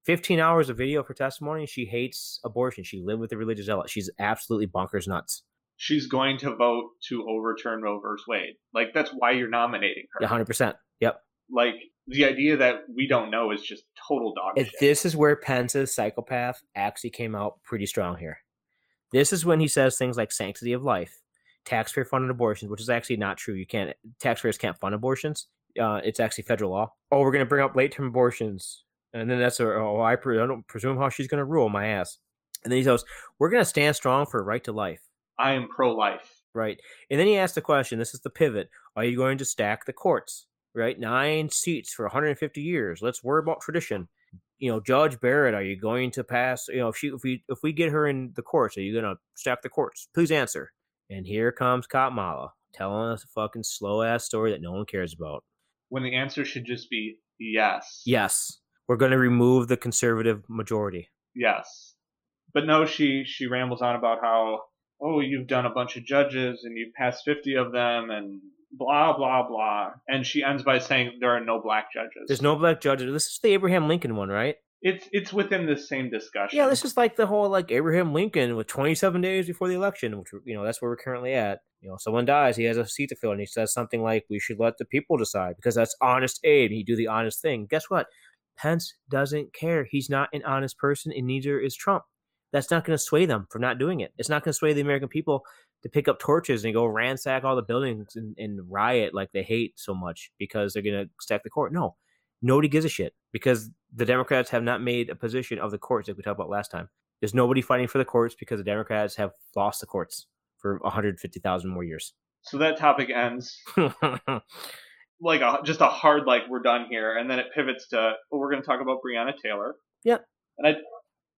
[SPEAKER 3] 15 hours of video for testimony. She hates abortion. She lived with a religious zealot. She's absolutely bonkers nuts.
[SPEAKER 2] She's going to vote to overturn Roe versus Wade. Like that's why you're nominating her.
[SPEAKER 3] 100%. Yep.
[SPEAKER 2] Like the idea that we don't know is just total dog shit.
[SPEAKER 3] This is where Pence's psychopath actually came out pretty strong here. This is when he says things like sanctity of life, taxpayer funded abortions, which is actually not true. You can't taxpayers can't fund abortions. Uh, it's actually federal law. Oh, we're going to bring up late term abortions. And then that's a, oh, I, pre- I don't presume how she's going to rule my ass. And then he goes, we're going to stand strong for right to life.
[SPEAKER 2] I am pro life.
[SPEAKER 3] Right. And then he asked the question this is the pivot. Are you going to stack the courts? Right. Nine seats for 150 years. Let's worry about tradition. You know, Judge Barrett, are you going to pass? You know, if she, if we, if we get her in the courts, are you going to stack the courts? Please answer. And here comes Kamala telling us a fucking slow ass story that no one cares about.
[SPEAKER 2] When the answer should just be yes.
[SPEAKER 3] Yes we're going to remove the conservative majority.
[SPEAKER 2] Yes. But no, she she rambles on about how oh you've done a bunch of judges and you've passed 50 of them and blah blah blah and she ends by saying there are no black judges.
[SPEAKER 3] There's no black judges. This is the Abraham Lincoln one, right?
[SPEAKER 2] It's it's within the same discussion.
[SPEAKER 3] Yeah, this is like the whole like Abraham Lincoln with 27 days before the election, which you know that's where we're currently at. You know, someone dies, he has a seat to fill, and he says something like, "We should let the people decide because that's honest Abe." He do the honest thing. Guess what? Pence doesn't care. He's not an honest person, and neither is Trump. That's not going to sway them from not doing it. It's not going to sway the American people to pick up torches and go ransack all the buildings and, and riot like they hate so much because they're going to stack the court. No, nobody gives a shit because the Democrats have not made a position of the courts like we talked about last time. There's nobody fighting for the courts because the Democrats have lost the courts for 150,000 more years.
[SPEAKER 2] So that topic ends like a, just a hard like we're done here, and then it pivots to well, we're going to talk about Breonna Taylor.
[SPEAKER 3] Yep.
[SPEAKER 2] And I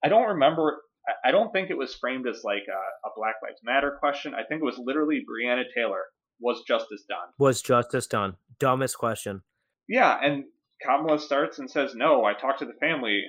[SPEAKER 2] I don't remember. I don't think it was framed as like a, a Black Lives Matter question. I think it was literally Breonna Taylor was justice done.
[SPEAKER 3] Was justice done? Dumbest question.
[SPEAKER 2] Yeah, and Kamala starts and says, "No, I talked to the family."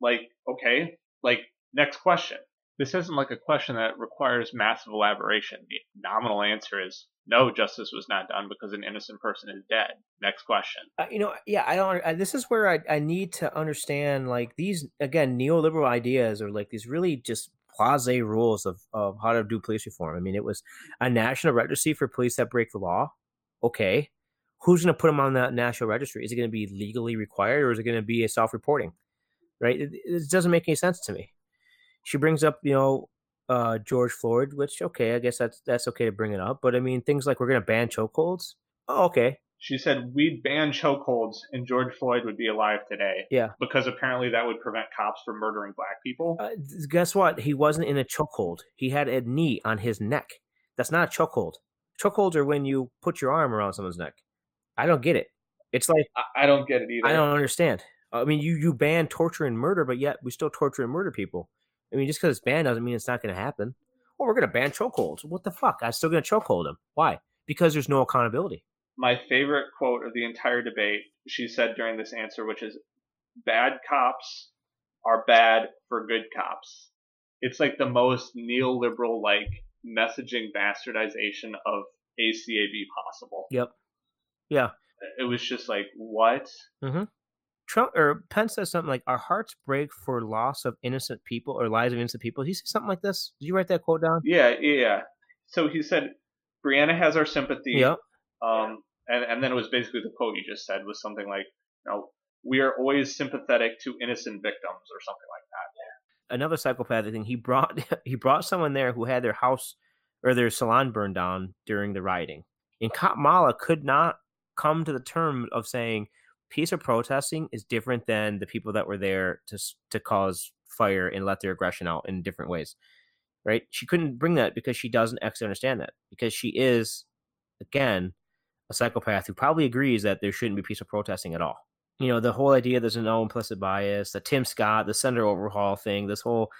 [SPEAKER 2] Like, okay, like next question. This isn't like a question that requires massive elaboration. The nominal answer is no, justice was not done because an innocent person is dead. Next question.
[SPEAKER 3] Uh, you know, yeah, I don't. I, this is where I, I need to understand like these again neoliberal ideas or like these really just blase rules of of how to do police reform. I mean, it was a national registry for police that break the law. Okay, who's going to put them on that national registry? Is it going to be legally required or is it going to be a self reporting? Right? It, it doesn't make any sense to me she brings up, you know, uh, George Floyd, which okay, I guess that's that's okay to bring it up. But I mean, things like we're going to ban chokeholds. Oh, okay.
[SPEAKER 2] She said we'd ban chokeholds and George Floyd would be alive today.
[SPEAKER 3] Yeah.
[SPEAKER 2] Because apparently that would prevent cops from murdering black people.
[SPEAKER 3] Uh, guess what? He wasn't in a chokehold. He had a knee on his neck. That's not a chokehold. Chokeholds are when you put your arm around someone's neck. I don't get it. It's like
[SPEAKER 2] I, I don't get it either.
[SPEAKER 3] I don't understand. I mean, you you ban torture and murder, but yet we still torture and murder people. I mean, just because it's banned doesn't mean it's not going to happen. Oh, we're going to ban chokeholds. What the fuck? I'm still going to chokehold him. Why? Because there's no accountability.
[SPEAKER 2] My favorite quote of the entire debate, she said during this answer, which is, "Bad cops are bad for good cops." It's like the most neoliberal like messaging bastardization of ACAB possible.
[SPEAKER 3] Yep. Yeah.
[SPEAKER 2] It was just like what?
[SPEAKER 3] Mm-hmm. Trump or Pence says something like, "Our hearts break for loss of innocent people or lives of innocent people." Did he say something like this? Did you write that quote down?
[SPEAKER 2] Yeah, yeah. So he said, "Breonna has our sympathy."
[SPEAKER 3] Yep.
[SPEAKER 2] Um, and and then it was basically the quote you just said was something like, "You know, we are always sympathetic to innocent victims" or something like that.
[SPEAKER 3] Another psychopathic thing. He brought he brought someone there who had their house or their salon burned down during the rioting, and Kamala could not come to the term of saying peaceful protesting is different than the people that were there to to cause fire and let their aggression out in different ways. Right? She couldn't bring that because she doesn't actually understand that because she is again a psychopath who probably agrees that there shouldn't be peaceful protesting at all. You know, the whole idea there's no implicit bias, the Tim Scott, the Senator overhaul thing, this whole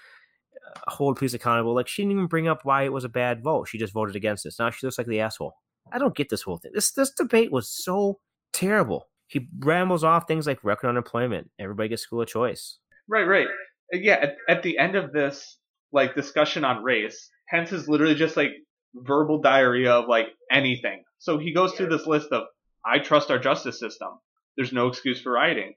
[SPEAKER 3] uh, hold police accountable. Like she didn't even bring up why it was a bad vote. She just voted against it. Now she looks like the asshole. I don't get this whole thing. This this debate was so terrible he rambles off things like record unemployment. Everybody gets school of choice.
[SPEAKER 2] Right, right. Uh, yeah, at, at the end of this like discussion on race, Pence is literally just like verbal diarrhea of like anything. So he goes through this list of I trust our justice system. There's no excuse for rioting.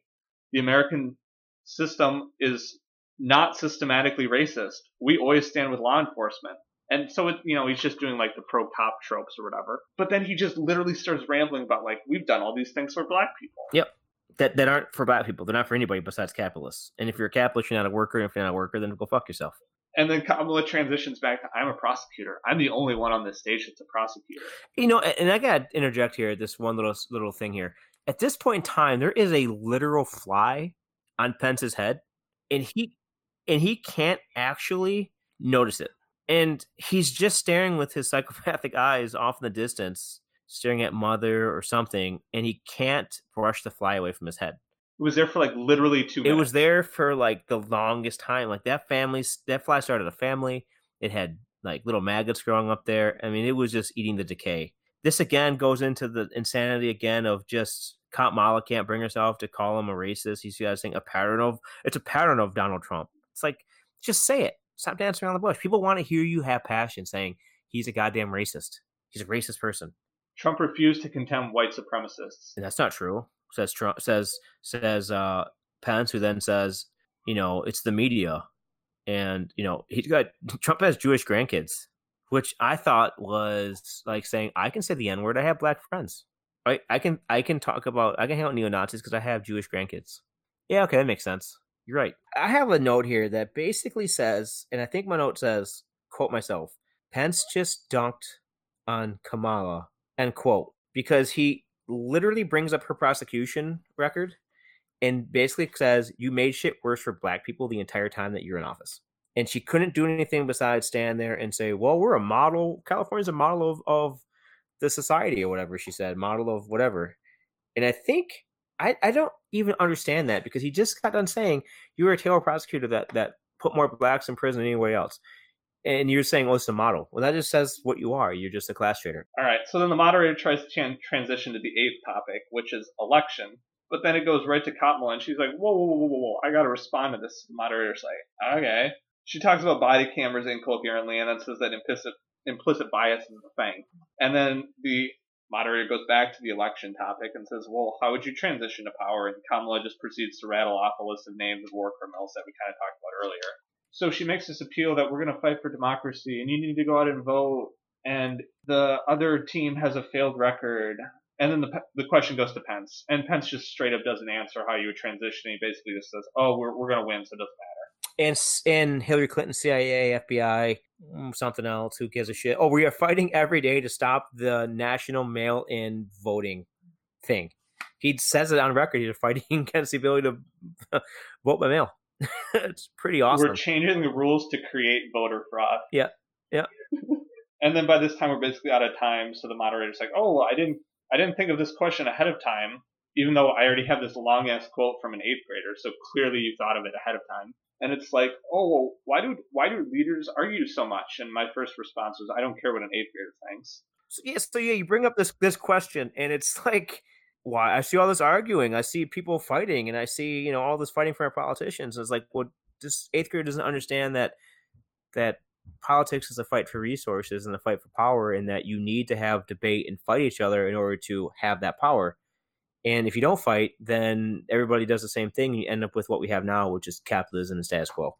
[SPEAKER 2] The American system is not systematically racist. We always stand with law enforcement. And so, it, you know, he's just doing like the pro cop tropes or whatever. But then he just literally starts rambling about like, we've done all these things for black people.
[SPEAKER 3] Yep. That, that aren't for black people. They're not for anybody besides capitalists. And if you're a capitalist, you're not a worker. And if you're not a worker, then go fuck yourself.
[SPEAKER 2] And then Kamala transitions back to I'm a prosecutor. I'm the only one on this stage that's a prosecutor.
[SPEAKER 3] You know, and I gotta interject here this one little little thing here. At this point in time, there is a literal fly on Pence's head, and he and he can't actually notice it and he's just staring with his psychopathic eyes off in the distance, staring at mother or something, and he can't brush the fly away from his head.
[SPEAKER 2] It was there for like literally two. Minutes.
[SPEAKER 3] It was there for like the longest time. Like that family, that fly started a family. It had like little maggots growing up there. I mean, it was just eating the decay. This again goes into the insanity again of just Kamala can't bring herself to call him a racist. He's got saying a pattern of it's a pattern of Donald Trump. It's like just say it. Stop dancing around the bush. People want to hear you have passion saying he's a goddamn racist. He's a racist person.
[SPEAKER 2] Trump refused to condemn white supremacists.
[SPEAKER 3] And that's not true. Says Trump says says uh Pence, who then says, you know, it's the media. And, you know, he's got Trump has Jewish grandkids, which I thought was like saying, I can say the N word, I have black friends. I, I can I can talk about I can hang out neo Nazis because I have Jewish grandkids. Yeah, okay, that makes sense. You're right. I have a note here that basically says, and I think my note says, quote myself, Pence just dunked on Kamala, end quote, because he literally brings up her prosecution record and basically says you made shit worse for black people the entire time that you're in office. And she couldn't do anything besides stand there and say, "Well, we're a model. California's a model of of the society or whatever." She said, "Model of whatever." And I think I I don't even understand that because he just got done saying you were a terrible prosecutor that that put more blacks in prison than anybody else. And you're saying, "Oh, it's a model." Well, that just says what you are. You're just a class traitor.
[SPEAKER 2] All right. So then the moderator tries to transition to the eighth topic, which is election. But then it goes right to Kamala, and she's like, whoa, whoa, whoa, whoa, whoa, I gotta respond to this. The moderator's like, okay. She talks about body cameras incoherently, and then says that implicit, implicit bias is the thing. And then the moderator goes back to the election topic and says, well, how would you transition to power? And Kamala just proceeds to rattle off a list of names of war criminals that we kind of talked about earlier. So she makes this appeal that we're going to fight for democracy, and you need to go out and vote, and the other team has a failed record, and then the the question goes to Pence, and Pence just straight up doesn't answer how you would transition. He basically just says, "Oh, we're we're gonna win, so it doesn't matter."
[SPEAKER 3] And and Hillary Clinton, CIA, FBI, mm, something else. Who gives a shit? Oh, we are fighting every day to stop the national mail-in voting thing. He says it on record. He's fighting against the ability to vote by mail. it's pretty awesome.
[SPEAKER 2] We're changing the rules to create voter fraud.
[SPEAKER 3] Yeah, yeah.
[SPEAKER 2] and then by this time, we're basically out of time. So the moderator's like, "Oh, I didn't I didn't think of this question ahead of time, even though I already have this long ass quote from an eighth grader. So clearly you thought of it ahead of time. And it's like, oh, well, why do why do leaders argue so much? And my first response was, I don't care what an eighth grader thinks.
[SPEAKER 3] So, yeah, so yeah, you bring up this this question, and it's like, why? I see all this arguing. I see people fighting, and I see you know all this fighting for our politicians. It's like, well, this eighth grader doesn't understand that that politics is a fight for resources and a fight for power, and that you need to have debate and fight each other in order to have that power. And if you don't fight, then everybody does the same thing. You end up with what we have now, which is capitalism and status quo.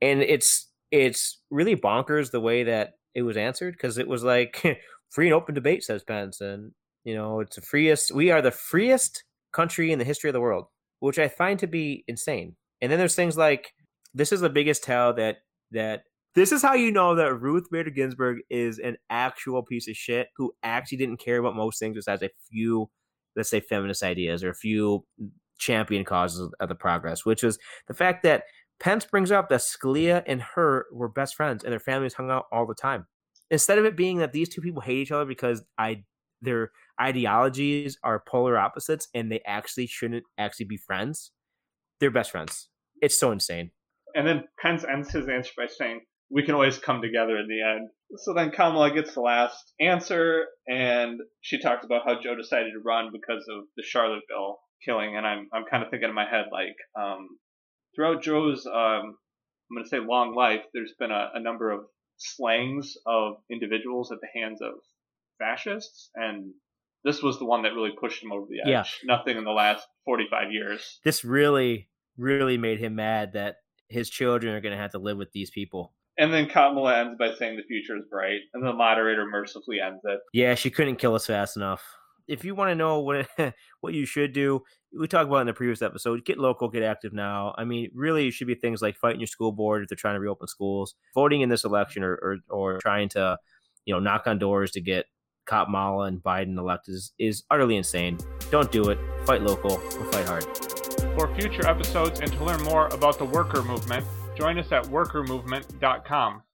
[SPEAKER 3] And it's it's really bonkers the way that it was answered because it was like free and open debate, says Pence, and you know it's the freest. We are the freest country in the history of the world, which I find to be insane. And then there's things like this is the biggest tell that that this is how you know that Ruth Bader Ginsburg is an actual piece of shit who actually didn't care about most things besides a few, let's say, feminist ideas or a few champion causes of the progress, which was the fact that Pence brings up that Scalia and her were best friends and their families hung out all the time. Instead of it being that these two people hate each other because I their ideologies are polar opposites and they actually shouldn't actually be friends, they're best friends. It's so insane.
[SPEAKER 2] And then Pence ends his answer by saying, we can always come together in the end. So then Kamala gets the last answer, and she talks about how Joe decided to run because of the Charlottesville killing. And I'm I'm kind of thinking in my head like, um, throughout Joe's um, I'm going to say long life, there's been a, a number of slangs of individuals at the hands of fascists, and this was the one that really pushed him over the edge.
[SPEAKER 3] Yeah.
[SPEAKER 2] Nothing in the last 45 years.
[SPEAKER 3] This really, really made him mad that his children are going to have to live with these people.
[SPEAKER 2] And then Kamala ends by saying the future is bright, and the moderator mercifully ends it.
[SPEAKER 3] Yeah, she couldn't kill us fast enough. If you want to know what what you should do, we talked about in the previous episode. Get local, get active now. I mean, really, it should be things like fighting your school board if they're trying to reopen schools, voting in this election, or or, or trying to, you know, knock on doors to get Kamala and Biden elected is, is utterly insane. Don't do it. Fight local. We'll fight hard.
[SPEAKER 2] For future episodes and to learn more about the worker movement Join us at workermovement.com.